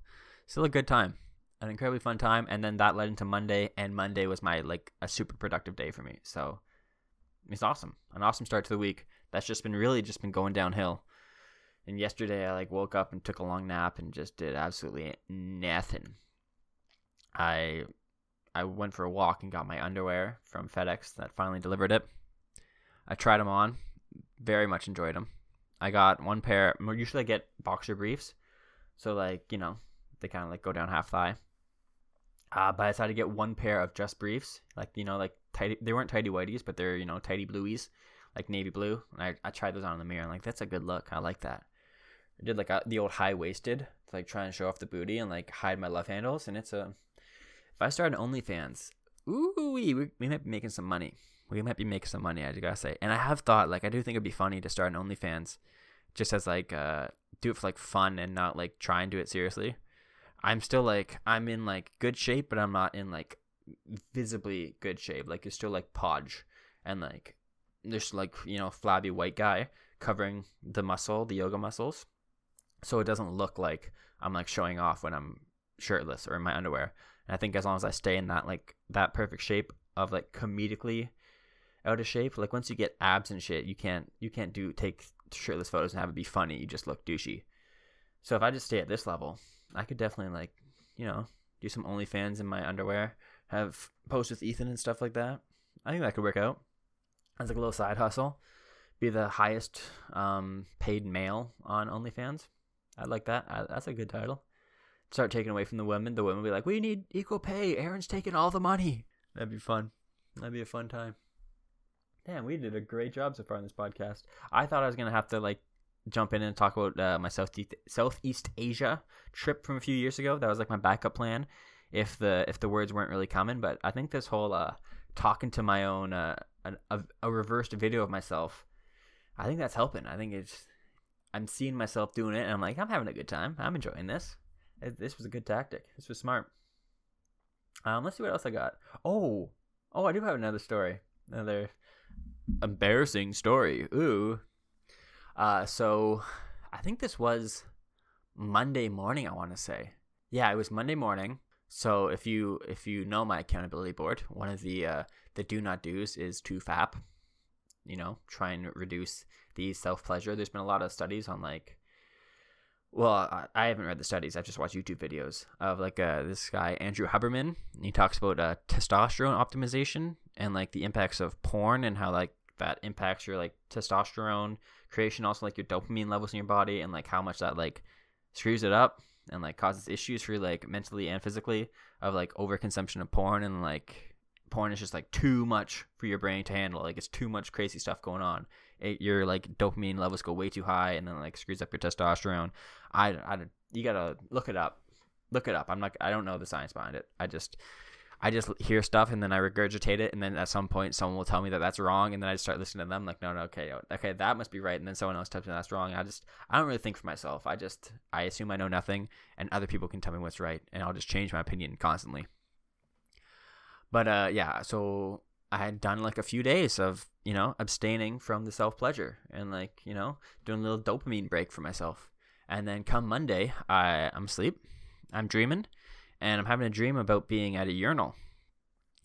still a good time, an incredibly fun time. And then that led into Monday, and Monday was my like a super productive day for me. So it's awesome, an awesome start to the week. That's just been really just been going downhill. And yesterday I like woke up and took a long nap and just did absolutely nothing. I I went for a walk and got my underwear from FedEx that finally delivered it. I tried them on, very much enjoyed them. I got one pair. Usually I get boxer briefs, so like you know they kind of like go down half thigh. Uh, but I decided to get one pair of just briefs, like you know like tidy. They weren't tidy whiteys, but they're you know tidy blueies, like navy blue. And I I tried those on in the mirror. and like that's a good look. I like that. I did like a, the old high waisted, like try and show off the booty and like hide my love handles, and it's a if I start an OnlyFans, ooh, we, we might be making some money. We might be making some money, I gotta say. And I have thought, like, I do think it'd be funny to start an OnlyFans just as, like, uh, do it for, like, fun and not, like, try and do it seriously. I'm still, like, I'm in, like, good shape, but I'm not in, like, visibly good shape. Like, it's still, like, podge. And, like, there's, like, you know, flabby white guy covering the muscle, the yoga muscles. So it doesn't look like I'm, like, showing off when I'm shirtless or in my underwear. And I think as long as I stay in that like that perfect shape of like comedically out of shape, like once you get abs and shit, you can't you can't do take shirtless photos and have it be funny. You just look douchey. So if I just stay at this level, I could definitely like you know do some OnlyFans in my underwear, have posts with Ethan and stuff like that. I think that could work out as like a little side hustle. Be the highest um, paid male on OnlyFans. I like that. I, that's a good title start taking away from the women. The women will be like, "We need equal pay. Aaron's taking all the money." That'd be fun. That'd be a fun time. Damn, we did a great job so far on this podcast. I thought I was gonna have to like jump in and talk about uh, my Southeast Southeast Asia trip from a few years ago. That was like my backup plan if the if the words weren't really coming. But I think this whole uh, talking to my own uh, an, a, a reversed video of myself, I think that's helping. I think it's I'm seeing myself doing it, and I'm like, I'm having a good time. I'm enjoying this. This was a good tactic. This was smart. Um, let's see what else I got. Oh, oh, I do have another story. Another embarrassing story. Ooh. Uh, so I think this was Monday morning. I want to say, yeah, it was Monday morning. So if you if you know my accountability board, one of the uh, the do not do's is to fap. You know, try and reduce the self pleasure. There's been a lot of studies on like well, I, haven't read the studies. I've just watched YouTube videos of like uh, this guy Andrew Huberman. And he talks about uh, testosterone optimization and like the impacts of porn and how like that impacts your like testosterone creation, also like your dopamine levels in your body and like how much that like screws it up and like causes issues for like mentally and physically of like overconsumption of porn and like porn is just like too much for your brain to handle. Like it's too much crazy stuff going on. It, your like dopamine levels go way too high and then like screws up your testosterone. I, I you gotta look it up. Look it up. I'm not. I don't know the science behind it. I just I just hear stuff and then I regurgitate it, and then at some point someone will tell me that that's wrong, and then I just start listening to them like, no, no, okay, okay, that must be right, and then someone else tells me that's wrong. I just I don't really think for myself. I just I assume I know nothing, and other people can tell me what's right, and I'll just change my opinion constantly. But uh, yeah, so I had done like a few days of you know abstaining from the self pleasure and like you know doing a little dopamine break for myself. And then come Monday, I I'm asleep, I'm dreaming, and I'm having a dream about being at a urinal,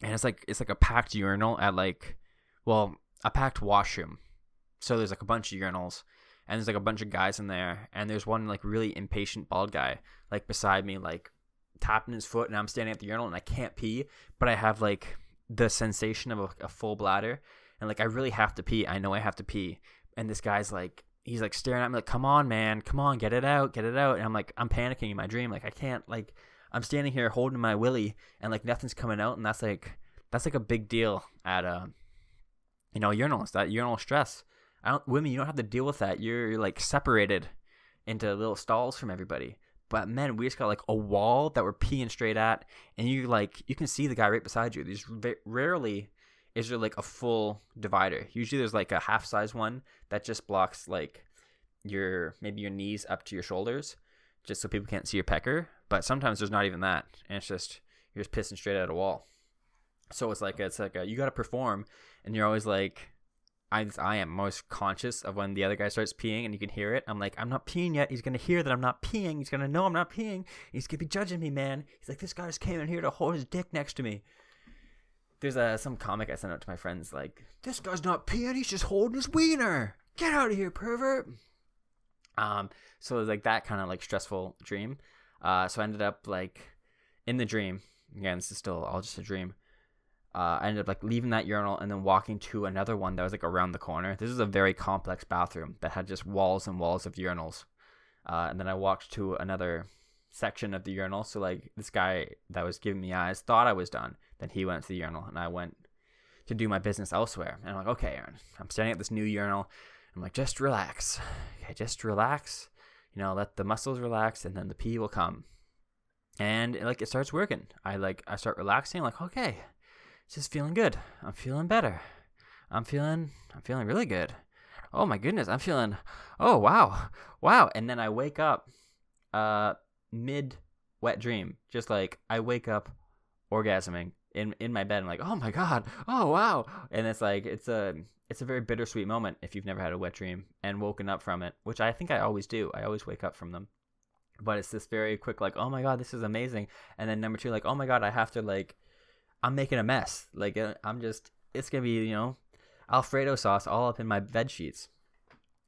and it's like it's like a packed urinal at like, well, a packed washroom. So there's like a bunch of urinals, and there's like a bunch of guys in there, and there's one like really impatient bald guy like beside me, like tapping his foot, and I'm standing at the urinal and I can't pee, but I have like the sensation of a, a full bladder, and like I really have to pee. I know I have to pee, and this guy's like he's like staring at me like, "Come on, man, come on, get it out, get it out." And I'm like, I'm panicking in my dream, like I can't, like I'm standing here holding my willy, and like nothing's coming out, and that's like that's like a big deal at uh, you know, urinals. That urinal stress. I don't, women, you don't have to deal with that. You're, you're like separated into little stalls from everybody. But men, we just got like a wall that we're peeing straight at, and you like you can see the guy right beside you. There's rarely is there like a full divider. Usually there's like a half size one that just blocks like your maybe your knees up to your shoulders, just so people can't see your pecker. But sometimes there's not even that, and it's just you're just pissing straight at a wall. So it's like it's like a, you got to perform, and you're always like, I I am most conscious of when the other guy starts peeing, and you can hear it. I'm like, I'm not peeing yet. He's gonna hear that I'm not peeing. He's gonna know I'm not peeing. He's gonna be judging me, man. He's like, this guy just came in here to hold his dick next to me there's a some comic I sent out to my friends like this guy's not peeing, he's just holding his wiener. Get out of here, pervert. Um, so it was like that kind of like stressful dream. Uh, so I ended up like in the dream. Again, this is still all just a dream. Uh, I ended up like leaving that urinal and then walking to another one that was like around the corner. This is a very complex bathroom that had just walls and walls of urinals. Uh, and then I walked to another section of the urinal. So like this guy that was giving me eyes thought I was done. Then he went to the urinal and I went to do my business elsewhere. And I'm like, okay, Aaron, I'm standing at this new urinal. I'm like, just relax. Okay, just relax. You know, let the muscles relax and then the pee will come. And like it starts working. I like I start relaxing, like, okay, it's just feeling good. I'm feeling better. I'm feeling I'm feeling really good. Oh my goodness, I'm feeling oh wow. Wow. And then I wake up uh mid wet dream. Just like I wake up orgasming in in my bed. I'm like, oh my god, oh wow, and it's like it's a it's a very bittersweet moment if you've never had a wet dream and woken up from it, which I think I always do. I always wake up from them. But it's this very quick, like, oh my god, this is amazing. And then number two, like, oh my god, I have to like, I'm making a mess. Like, uh, I'm just, it's gonna be, you know, Alfredo sauce all up in my bed sheets.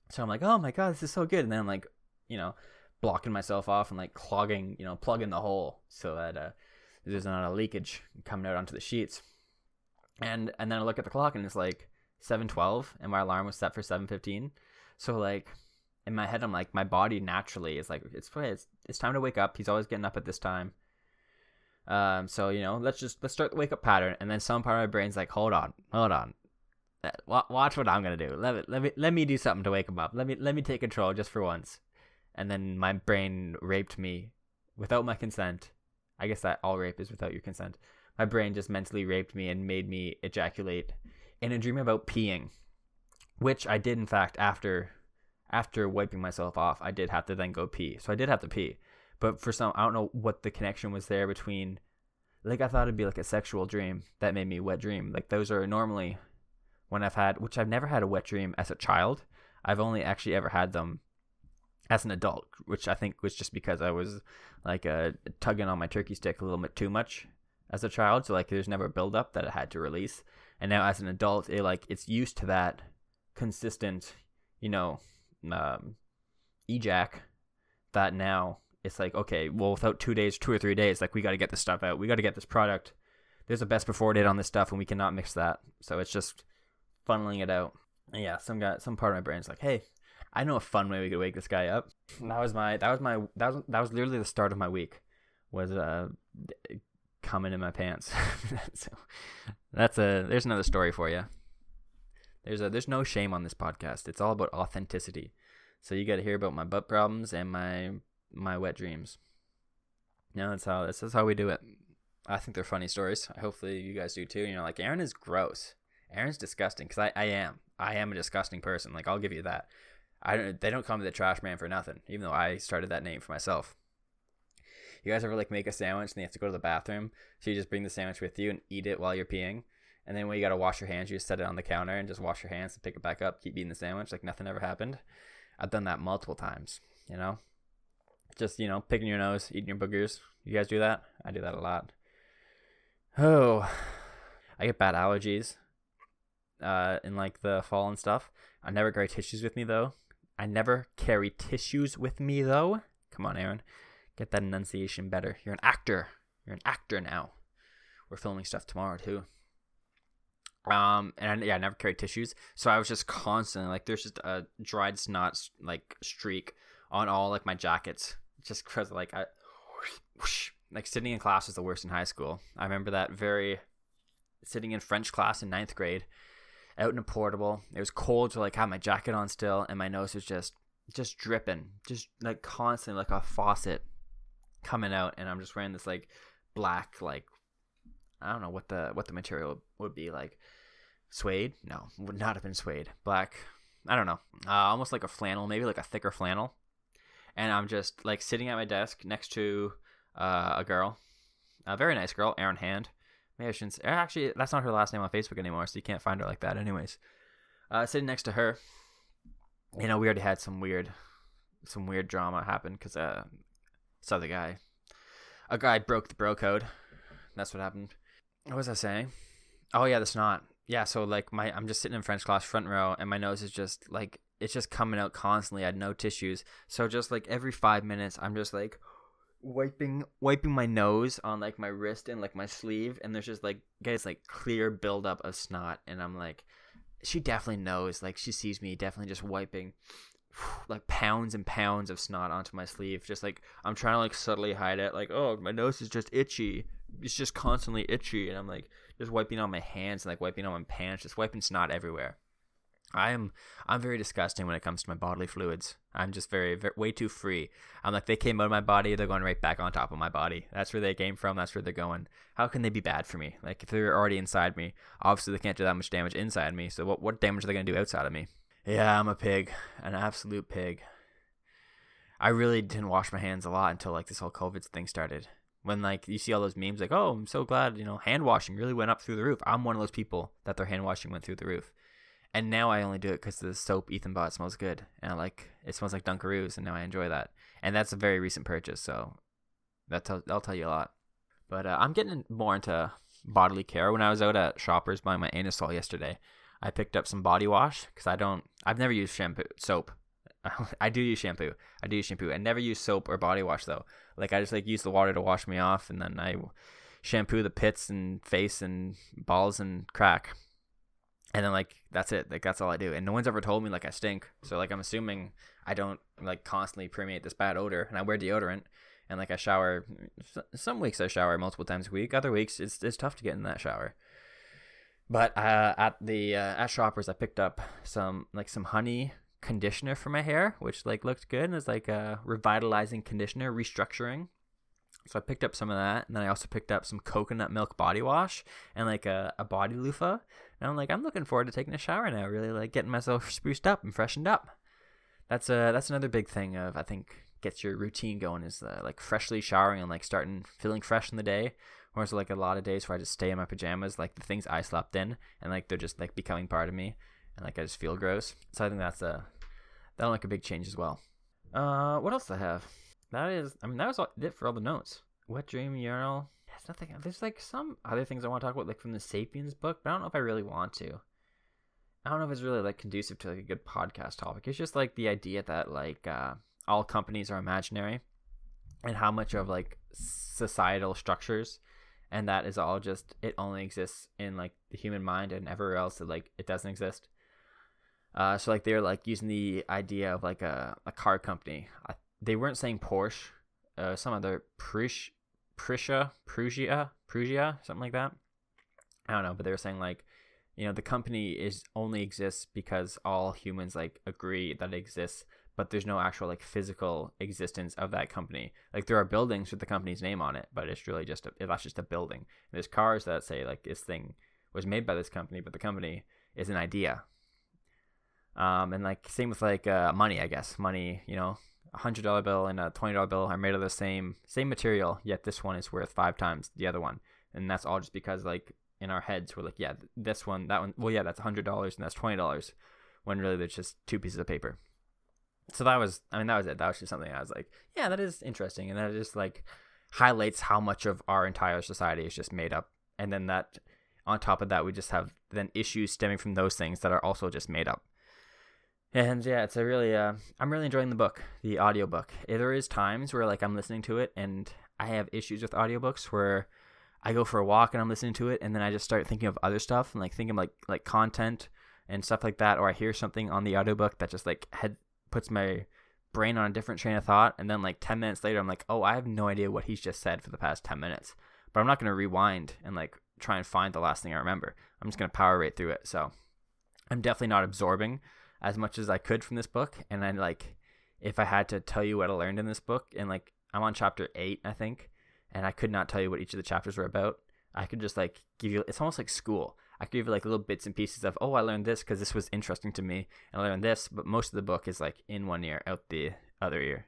So I'm like, oh my god, this is so good. And then I'm like, you know, blocking myself off and like clogging, you know, plugging the hole so that uh, there's not a leakage coming out onto the sheets. And and then I look at the clock and it's like 7:12 and my alarm was set for 7:15. So like in my head I'm like my body naturally is like it's it's it's time to wake up. He's always getting up at this time. Um so you know, let's just let's start the wake up pattern and then some part of my brain's like hold on. Hold on. Watch what I'm gonna do. Let me let me let me do something to wake him up. Let me let me take control just for once and then my brain raped me without my consent. I guess that all rape is without your consent. My brain just mentally raped me and made me ejaculate in a dream about peeing, which I did in fact after after wiping myself off. I did have to then go pee, so I did have to pee. But for some, I don't know what the connection was there between. Like I thought it'd be like a sexual dream that made me wet dream. Like those are normally when I've had, which I've never had a wet dream as a child. I've only actually ever had them as an adult, which I think was just because I was like uh, tugging on my turkey stick a little bit too much as a child. So like, there's never a buildup that I had to release. And now as an adult, it like it's used to that consistent, you know, um, ejac. That now it's like okay, well, without two days, two or three days, like we got to get this stuff out. We got to get this product. There's a best before date on this stuff, and we cannot mix that. So it's just funneling it out. And yeah, some guy, some part of my brain's like, hey, I know a fun way we could wake this guy up. That was my, that was my, that was that was literally the start of my week. Was uh, coming in my pants. so that's a. There's another story for you. There's a. There's no shame on this podcast. It's all about authenticity. So you got to hear about my butt problems and my my wet dreams. No, that's how this is how we do it. I think they're funny stories. Hopefully you guys do too. You know, like Aaron is gross. Aaron's disgusting because I, I am. I am a disgusting person. Like I'll give you that. I don't. They don't call me the trash man for nothing. Even though I started that name for myself. You guys ever like make a sandwich and you have to go to the bathroom, so you just bring the sandwich with you and eat it while you're peeing, and then when you gotta wash your hands, you just set it on the counter and just wash your hands and pick it back up, keep eating the sandwich like nothing ever happened. I've done that multiple times. You know, just you know picking your nose, eating your boogers. You guys do that? I do that a lot. Oh, I get bad allergies uh, in like the fall and stuff. I never carry tissues with me though. I never carry tissues with me though. Come on, Aaron, get that enunciation better. You're an actor. You're an actor now. We're filming stuff tomorrow too. Um, and I, yeah, I never carried tissues, so I was just constantly like, there's just a dried snot like streak on all like my jackets, just because like I, whoosh, like sitting in class was the worst in high school. I remember that very sitting in French class in ninth grade, out in a portable. It was cold, so like I had my jacket on still, and my nose was just just dripping, just like constantly like a faucet coming out, and I'm just wearing this like black like I don't know what the what the material would be like suede. No, would not have been suede. Black. I don't know. Uh, almost like a flannel, maybe like a thicker flannel. And I'm just like sitting at my desk next to uh, a girl, a very nice girl, Erin Hand. Maybe I shouldn't. Actually, that's not her last name on Facebook anymore, so you can't find her like that. Anyways, uh, sitting next to her, you know, we already had some weird, some weird drama happen because uh, this other guy, a guy broke the bro code. That's what happened. What was I saying? Oh yeah, that's not. Yeah, so like my, I'm just sitting in French class front row, and my nose is just like it's just coming out constantly. I had no tissues, so just like every five minutes, I'm just like wiping wiping my nose on like my wrist and like my sleeve and there's just like guys like clear buildup of snot and i'm like she definitely knows like she sees me definitely just wiping like pounds and pounds of snot onto my sleeve just like i'm trying to like subtly hide it like oh my nose is just itchy. It's just constantly itchy. And i'm like just wiping on my hands and like wiping on my pants just wiping snot everywhere I am I'm very disgusting when it comes to my bodily fluids. I'm just very, very way too free. I'm like they came out of my body, they're going right back on top of my body. That's where they came from. That's where they're going. How can they be bad for me? Like if they're already inside me, obviously they can't do that much damage inside me. So what what damage are they gonna do outside of me? Yeah, I'm a pig, an absolute pig. I really didn't wash my hands a lot until like this whole COVID thing started. When like you see all those memes like, oh, I'm so glad you know hand washing really went up through the roof. I'm one of those people that their hand washing went through the roof and now I only do it because the soap Ethan bought smells good, and I like it smells like Dunkaroos, and now I enjoy that. And that's a very recent purchase, so that tell, that'll tell you a lot. But uh, I'm getting more into bodily care. When I was out at Shoppers buying my Anusol yesterday, I picked up some body wash because I don't. I've never used shampoo, soap. I do use shampoo. I do use shampoo. I never use soap or body wash though. Like I just like use the water to wash me off, and then I shampoo the pits and face and balls and crack and then like that's it. Like that's all i do. And no one's ever told me like i stink. So like i'm assuming i don't like constantly permeate this bad odor. And i wear deodorant. And like i shower some weeks i shower multiple times a week. Other weeks it's, it's tough to get in that shower. But uh, at the uh, at shoppers i picked up some like some honey conditioner for my hair which like looked good. And it's like a revitalizing conditioner restructuring so I picked up some of that, and then I also picked up some coconut milk body wash and like a, a body loofah. And I'm like, I'm looking forward to taking a shower now. Really like getting myself spruced up and freshened up. That's a that's another big thing of I think gets your routine going is uh, like freshly showering and like starting feeling fresh in the day. Whereas like a lot of days where I just stay in my pajamas, like the things I slept in, and like they're just like becoming part of me, and like I just feel gross. So I think that's a that'll make a big change as well. Uh, what else do I have? That is, I mean, that was all, it for all the notes. Wet dream urinal. There's nothing. There's like some other things I want to talk about, like from the Sapiens book, but I don't know if I really want to. I don't know if it's really like conducive to like a good podcast topic. It's just like the idea that like uh, all companies are imaginary, and how much of like societal structures, and that is all just it only exists in like the human mind, and everywhere else it like it doesn't exist. Uh, so like they're like using the idea of like a, a car company. I, they weren't saying Porsche, uh, some other Prish, Prisha, Prusia, Prusia, something like that. I don't know, but they were saying like, you know, the company is only exists because all humans like agree that it exists, but there's no actual like physical existence of that company. Like there are buildings with the company's name on it, but it's really just a, that's just a building. And there's cars that say like this thing was made by this company, but the company is an idea. Um, and like same with like uh, money, I guess money. You know, hundred dollar bill and a twenty dollar bill are made of the same same material, yet this one is worth five times the other one, and that's all just because like in our heads we're like, yeah, this one, that one, well, yeah, that's hundred dollars and that's twenty dollars, when really there's just two pieces of paper. So that was, I mean, that was it. That was just something I was like, yeah, that is interesting, and that just like highlights how much of our entire society is just made up, and then that on top of that we just have then issues stemming from those things that are also just made up and yeah it's a really uh, i'm really enjoying the book the audiobook. There is times where like i'm listening to it and i have issues with audiobooks where i go for a walk and i'm listening to it and then i just start thinking of other stuff and like thinking like like content and stuff like that or i hear something on the audiobook that just like head puts my brain on a different train of thought. And then like 10 minutes later i'm like oh i have no idea what he's just said for the past 10 minutes. But i'm not going to rewind and like try and find the last thing i remember. I'm just going to power right through it. So i'm definitely not absorbing as much as I could from this book. And I like, if I had to tell you what I learned in this book, and like I'm on chapter eight, I think, and I could not tell you what each of the chapters were about. I could just like give you. It's almost like school. I could give you like little bits and pieces of, oh, I learned this because this was interesting to me, and I learned this. But most of the book is like in one ear, out the other ear.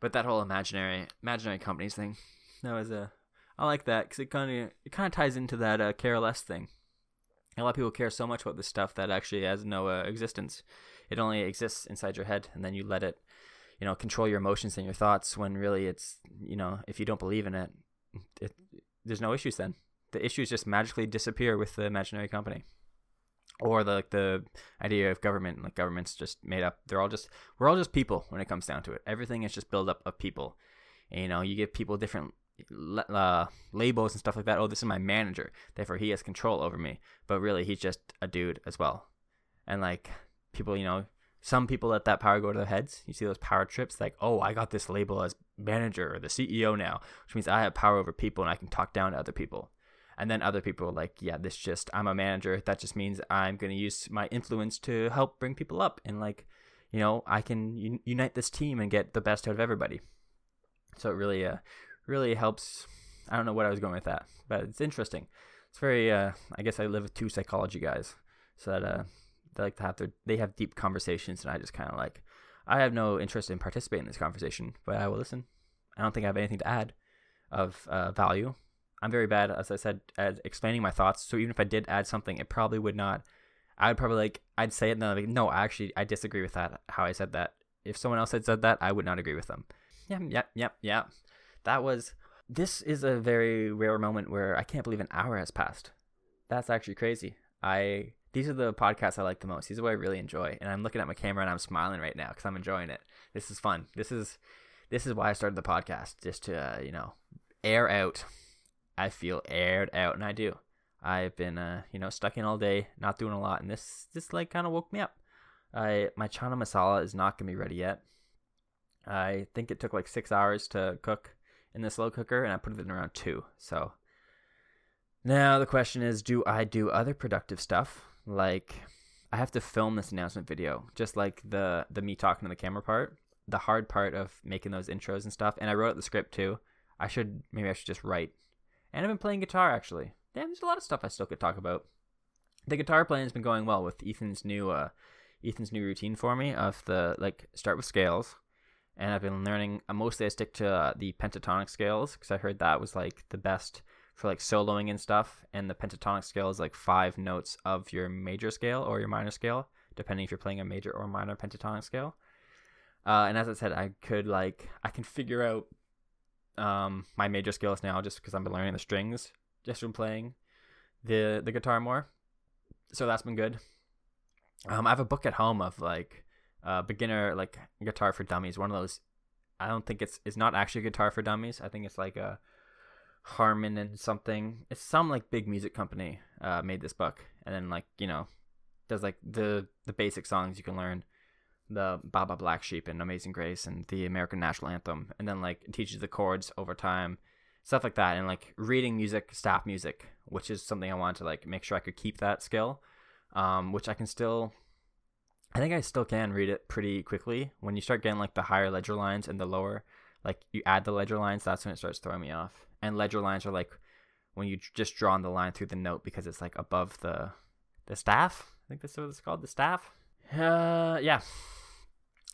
But that whole imaginary imaginary companies thing, that was a. I like that because it kind of it kind of ties into that uh, care less thing a lot of people care so much about this stuff that actually has no uh, existence. It only exists inside your head, and then you let it, you know, control your emotions and your thoughts. When really, it's you know, if you don't believe in it, it there's no issues. Then the issues just magically disappear with the imaginary company, or the like the idea of government. Like government's just made up. They're all just we're all just people when it comes down to it. Everything is just built up of people. And, you know, you give people different uh, labels and stuff like that. Oh, this is my manager, therefore he has control over me. But really, he's just a dude as well. And like people, you know, some people let that power go to their heads. You see those power trips, like, oh, I got this label as manager or the CEO now, which means I have power over people and I can talk down to other people. And then other people like, yeah, this just, I'm a manager. That just means I'm going to use my influence to help bring people up. And like, you know, I can un- unite this team and get the best out of everybody. So it really, uh, really helps. I don't know what I was going with that, but it's interesting. It's very. Uh, I guess I live with two psychology guys, so that uh, they like to have their they have deep conversations, and I just kind of like. I have no interest in participating in this conversation, but I will listen. I don't think I have anything to add of uh, value. I'm very bad, as I said, at explaining my thoughts. So even if I did add something, it probably would not. I would probably like I'd say it and then I'd be, no, actually I disagree with that. How I said that. If someone else had said that, I would not agree with them. Yeah, yeah, yeah, yeah that was this is a very rare moment where I can't believe an hour has passed. That's actually crazy. I these are the podcasts I like the most. These are what I really enjoy, and I'm looking at my camera and I'm smiling right now because I'm enjoying it. This is fun. This is this is why I started the podcast just to uh, you know air out. I feel aired out, and I do. I've been uh, you know stuck in all day, not doing a lot, and this this like kind of woke me up. I my chana masala is not gonna be ready yet. I think it took like six hours to cook in the slow cooker, and I put it in around two. So now the question is, do I do other productive stuff like I have to film this announcement video, just like the the me talking to the camera part. The hard part of making those intros and stuff, and I wrote the script too. I should maybe I should just write. And I've been playing guitar actually. Damn, there's a lot of stuff I still could talk about. The guitar playing has been going well with Ethan's new uh Ethan's new routine for me of the like start with scales and I've been learning. uh, Mostly, I stick to uh, the pentatonic scales because I heard that was like the best for like soloing and stuff. And the pentatonic scale is like five notes of your major scale or your minor scale, depending if you're playing a major or minor pentatonic scale. Uh, and as I said, I could like I can figure out um, my major scales now just because I've been learning the strings just from playing the the guitar more. So that's been good. Um, I have a book at home of like uh, beginner like guitar for dummies. One of those. I don't think it's it's not actually guitar for dummies. I think it's like a Harman and something. It's some like big music company uh, made this book, and then like you know does like the the basic songs you can learn the Baa Baa Black Sheep and Amazing Grace and the American National Anthem, and then like teaches the chords over time, stuff like that, and like reading music, staff music, which is something I wanted to like make sure I could keep that skill, um, which I can still. I think I still can read it pretty quickly. When you start getting like the higher ledger lines and the lower, like you add the ledger lines, that's when it starts throwing me off. And ledger lines are like when you just draw on the line through the note because it's like above the the staff. I think that's what it's called, the staff. Uh, yeah.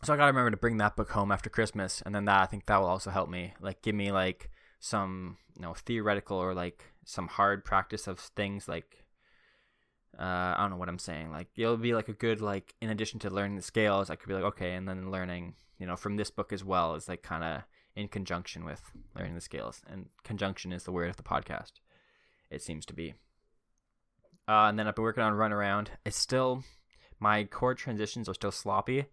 So I gotta remember to bring that book home after Christmas, and then that I think that will also help me, like give me like some you know theoretical or like some hard practice of things like uh, I don't know what I'm saying. Like it'll be like a good like in addition to learning the scales, I could be like okay, and then learning you know from this book as well is like kind of in conjunction with learning the scales, and conjunction is the word of the podcast. It seems to be. Uh, and then I've been working on Runaround. It's still my chord transitions are still sloppy,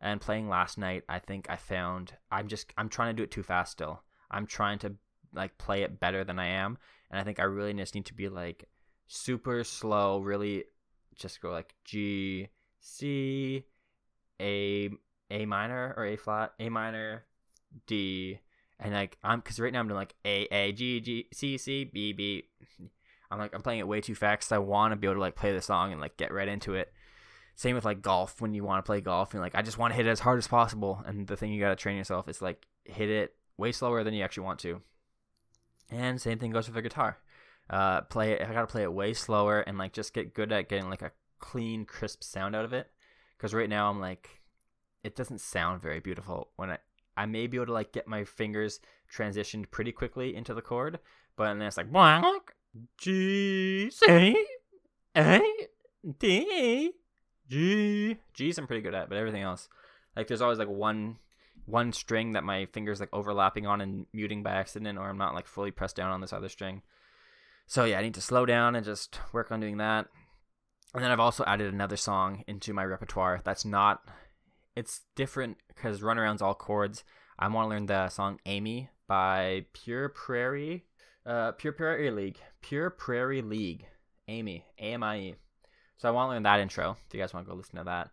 and playing last night, I think I found I'm just I'm trying to do it too fast still. I'm trying to like play it better than I am, and I think I really just need to be like super slow, really just go like G, C, A, A minor or A flat, A minor, D, and like I'm because right now I'm doing like A, A, G, G, C, C, B, B. I'm like I'm playing it way too fast. I want to be able to like play the song and like get right into it. Same with like golf when you want to play golf and like I just want to hit it as hard as possible. And the thing you got to train yourself is like hit it way slower than you actually want to. And same thing goes with the guitar uh play it i gotta play it way slower and like just get good at getting like a clean crisp sound out of it. Because right now i'm like it doesn't sound very beautiful when i i may be able to like get my fingers transitioned pretty quickly into the chord but then it's like blank g c a d g. G's i'm pretty good at but everything else like there's always like one one string that my fingers like overlapping on and muting by accident or i'm not like fully pressed down on this other string so yeah, I need to slow down and just work on doing that. And then I've also added another song into my repertoire that's not it's different because Runaround's all chords. I want to learn the song Amie by Pure Prairie uh Pure Prairie League. Pure Prairie League. Amie. A M I E. So I want to learn that intro. If you guys want to go listen to that.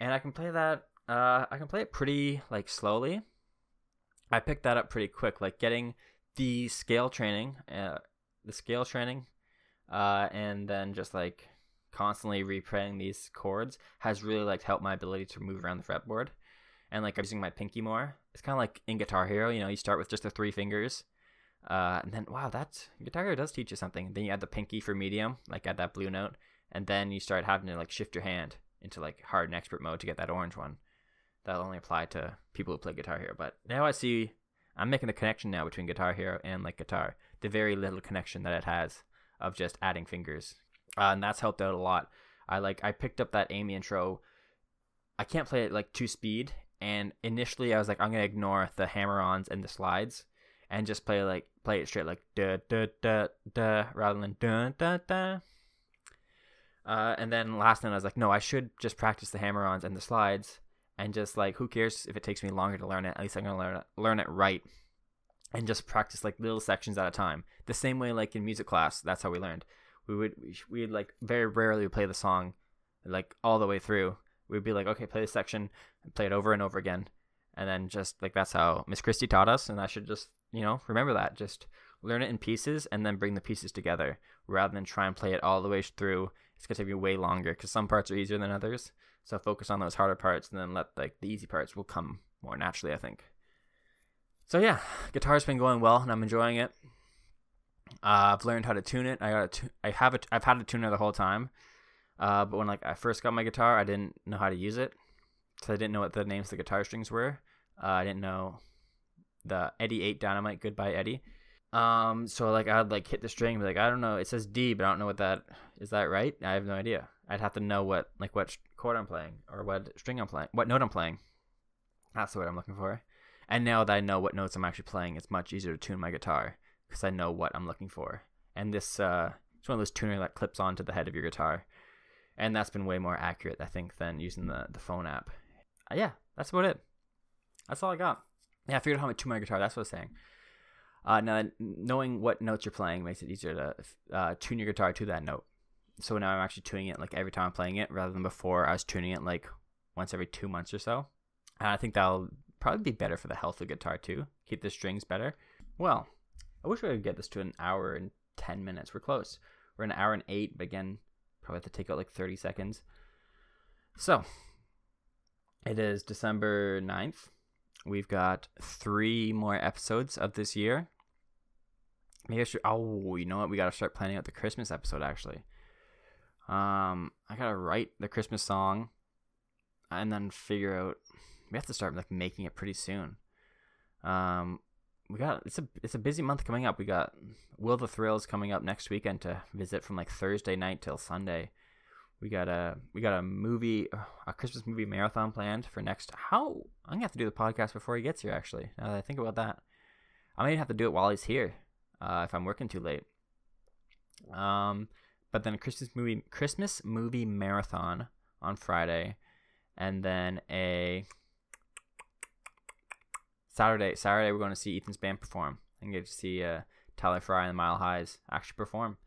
And I can play that uh I can play it pretty like slowly. I picked that up pretty quick. Like getting the scale training, uh, the scale training, uh, and then just like constantly replaying these chords has really like helped my ability to move around the fretboard. And like I'm using my pinky more. It's kind of like in Guitar Hero, you know, you start with just the three fingers, uh, and then wow, that's Guitar Hero does teach you something. Then you add the pinky for medium, like add that blue note, and then you start having to like shift your hand into like hard and expert mode to get that orange one that'll only apply to people who play Guitar Hero. But now I see I'm making the connection now between Guitar Hero and like guitar, the very little connection that it has of just adding fingers, uh, and that's helped out a lot. I like I picked up that Amie intro. I can't play it like two speed, and initially I was like I'm gonna ignore the hammer-ons and the slides, and just play like play it straight like da da da da rather than da da da. Uh, and then last night I was like, no, I should just practice the hammer-ons and the slides and just like who cares if it takes me longer to learn it? At least i'm gonna learn it learn it right and just practice like little sections at a time. The same way like in music class that's how we learned. We would we would like very rarely play the song like all the way through. We'd be like okay play this section and play it over and over again. And then just like that's how miss christie taught us and i should just you know remember that. Just learn it in pieces and then bring the pieces together rather than try and play it all the way through. It's to take you way longer because some parts are easier than others so focus on those harder parts and then let like the easy parts will come more naturally, I think. So yeah, guitar's been going well and I'm enjoying it. Uh, I've learned how to tune it. I got a tu- I have it. I've had a tuner the whole time. Uh, but when like I first got my guitar, I didn't know how to use it, so I didn't know what the names of the guitar strings were. Uh, I didn't know the Eddie Ate Dynamite Goodbye Eddie. Um, so like I'd like hit the string, be like I don't know, it says D, but I don't know what that is. That right? I have no idea. I'd have to know what like what chord I'm playing or what string I'm playing, what note I'm playing. That's the word I'm looking for. And now that I know what notes I'm actually playing, it's much easier to tune my guitar because I know what I'm looking for. And this uh, it's one of those tuner that clips onto the head of your guitar, and that's been way more accurate, I think, than using the the phone app. Uh, yeah, that's about it. That's all I got. Yeah, I figured out how to tune my guitar. That's what I was saying. Uh, now, knowing what notes you're playing makes it easier to uh, tune your guitar to that note. So now I'm actually tuning it like every time I'm playing it, rather than before I was tuning it like once every two months or so. And I think that'll probably be better for the health of the guitar too. Keep the strings better. Well, I wish we could get this to an hour and ten minutes. We're close. We're an hour and eight, but again, probably have to take out like thirty seconds. So it is December 9th. We've got three more episodes of this year. Maybe I should. Oh, you know what? We got to start planning out the Christmas episode. Actually, um, I gotta write the Christmas song, and then figure out. We have to start like making it pretty soon. Um, we got it's a it's a busy month coming up. We got Will the Thrills coming up next weekend to visit from like Thursday night till Sunday. We got a we got a movie a Christmas movie marathon planned for next. How I'm gonna have to do the podcast before he gets here. Actually, now that I think about that, I might have to do it while he's here uh, if I'm working too late. Um, but then a Christmas movie Christmas movie marathon on Friday, and then a Saturday. Saturday we're going to see Ethan's band perform and get to see uh, Tyler Fry and the Mile Highs actually perform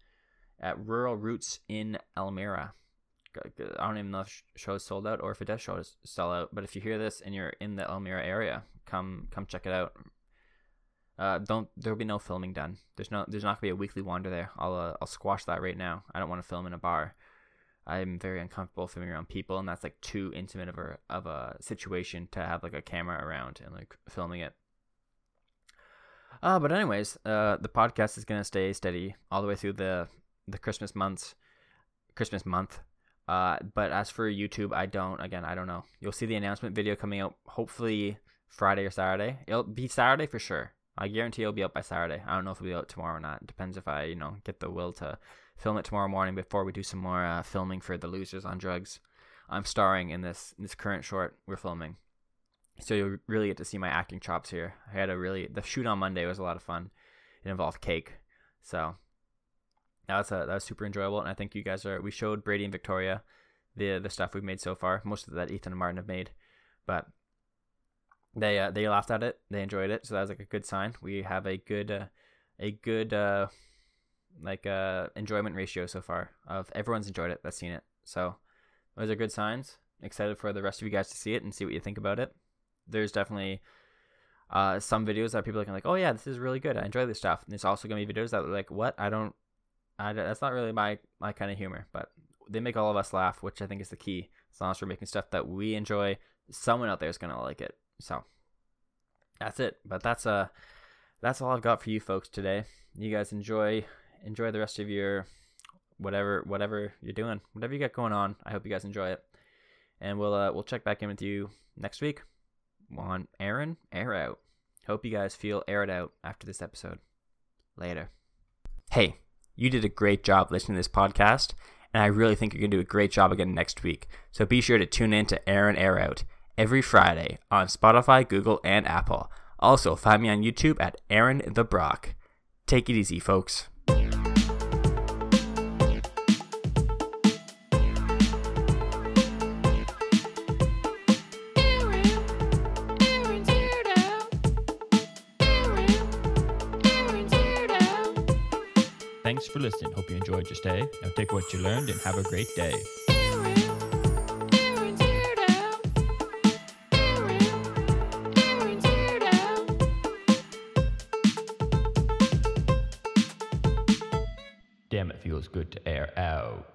at Rural Roots in Elmira. I don't even know if shows sold out or if it does show sell out. But if you hear this and you're in the Elmira area, come come check it out. Uh, don't there'll be no filming done. There's no there's not gonna be a weekly wander there. I'll uh, I'll squash that right now. I don't want to film in a bar. I'm very uncomfortable filming around people, and that's like too intimate of a of a situation to have like a camera around and like filming it. Uh, but anyways, uh, the podcast is gonna stay steady all the way through the the Christmas months, Christmas month. Uh, but as for YouTube, I don't. Again, I don't know. You'll see the announcement video coming out hopefully Friday or Saturday. It'll be Saturday for sure. I guarantee it'll be out by Saturday. I don't know if it'll be out tomorrow or not. It depends if I, you know, get the will to film it tomorrow morning before we do some more uh, filming for the losers on drugs. I'm starring in this in this current short we're filming, so you'll really get to see my acting chops here. I had a really the shoot on Monday was a lot of fun. It involved cake, so that was a, that was super enjoyable, and I think you guys are. We showed Brady and Victoria the the stuff we've made so far. Most of that Ethan and Martin have made, but they uh, they laughed at it. They enjoyed it, so that was like a good sign. We have a good uh, a good uh, like uh, enjoyment ratio so far of everyone's enjoyed it that's seen it. So those are good signs. Excited for the rest of you guys to see it and see what you think about it. There's definitely uh, some videos that people are like, oh yeah, this is really good. I enjoy this stuff. And there's also gonna be videos that are like, what? I don't I, that's not really my my kind of humor, but they make all of us laugh, which I think is the key. As long as we're making stuff that we enjoy, someone out there is gonna like it. So that's it. But that's uh that's all I've got for you folks today. You guys enjoy enjoy the rest of your whatever whatever you're doing, whatever you got going on. I hope you guys enjoy it, and we'll uh, we'll check back in with you next week on Aaron Air Out. Hope you guys feel aired out after this episode. Later. Hey. You did a great job listening to this podcast, and I really think you're to do a great job again next week. So be sure to tune in to Aaron Air Out every Friday on Spotify, Google, and Apple. Also, find me on YouTube at Aaron the Brock. Take it easy, folks. Thanks for listening. Hope you enjoyed your stay. Now take what you learned and have a great day. Feels good to air out.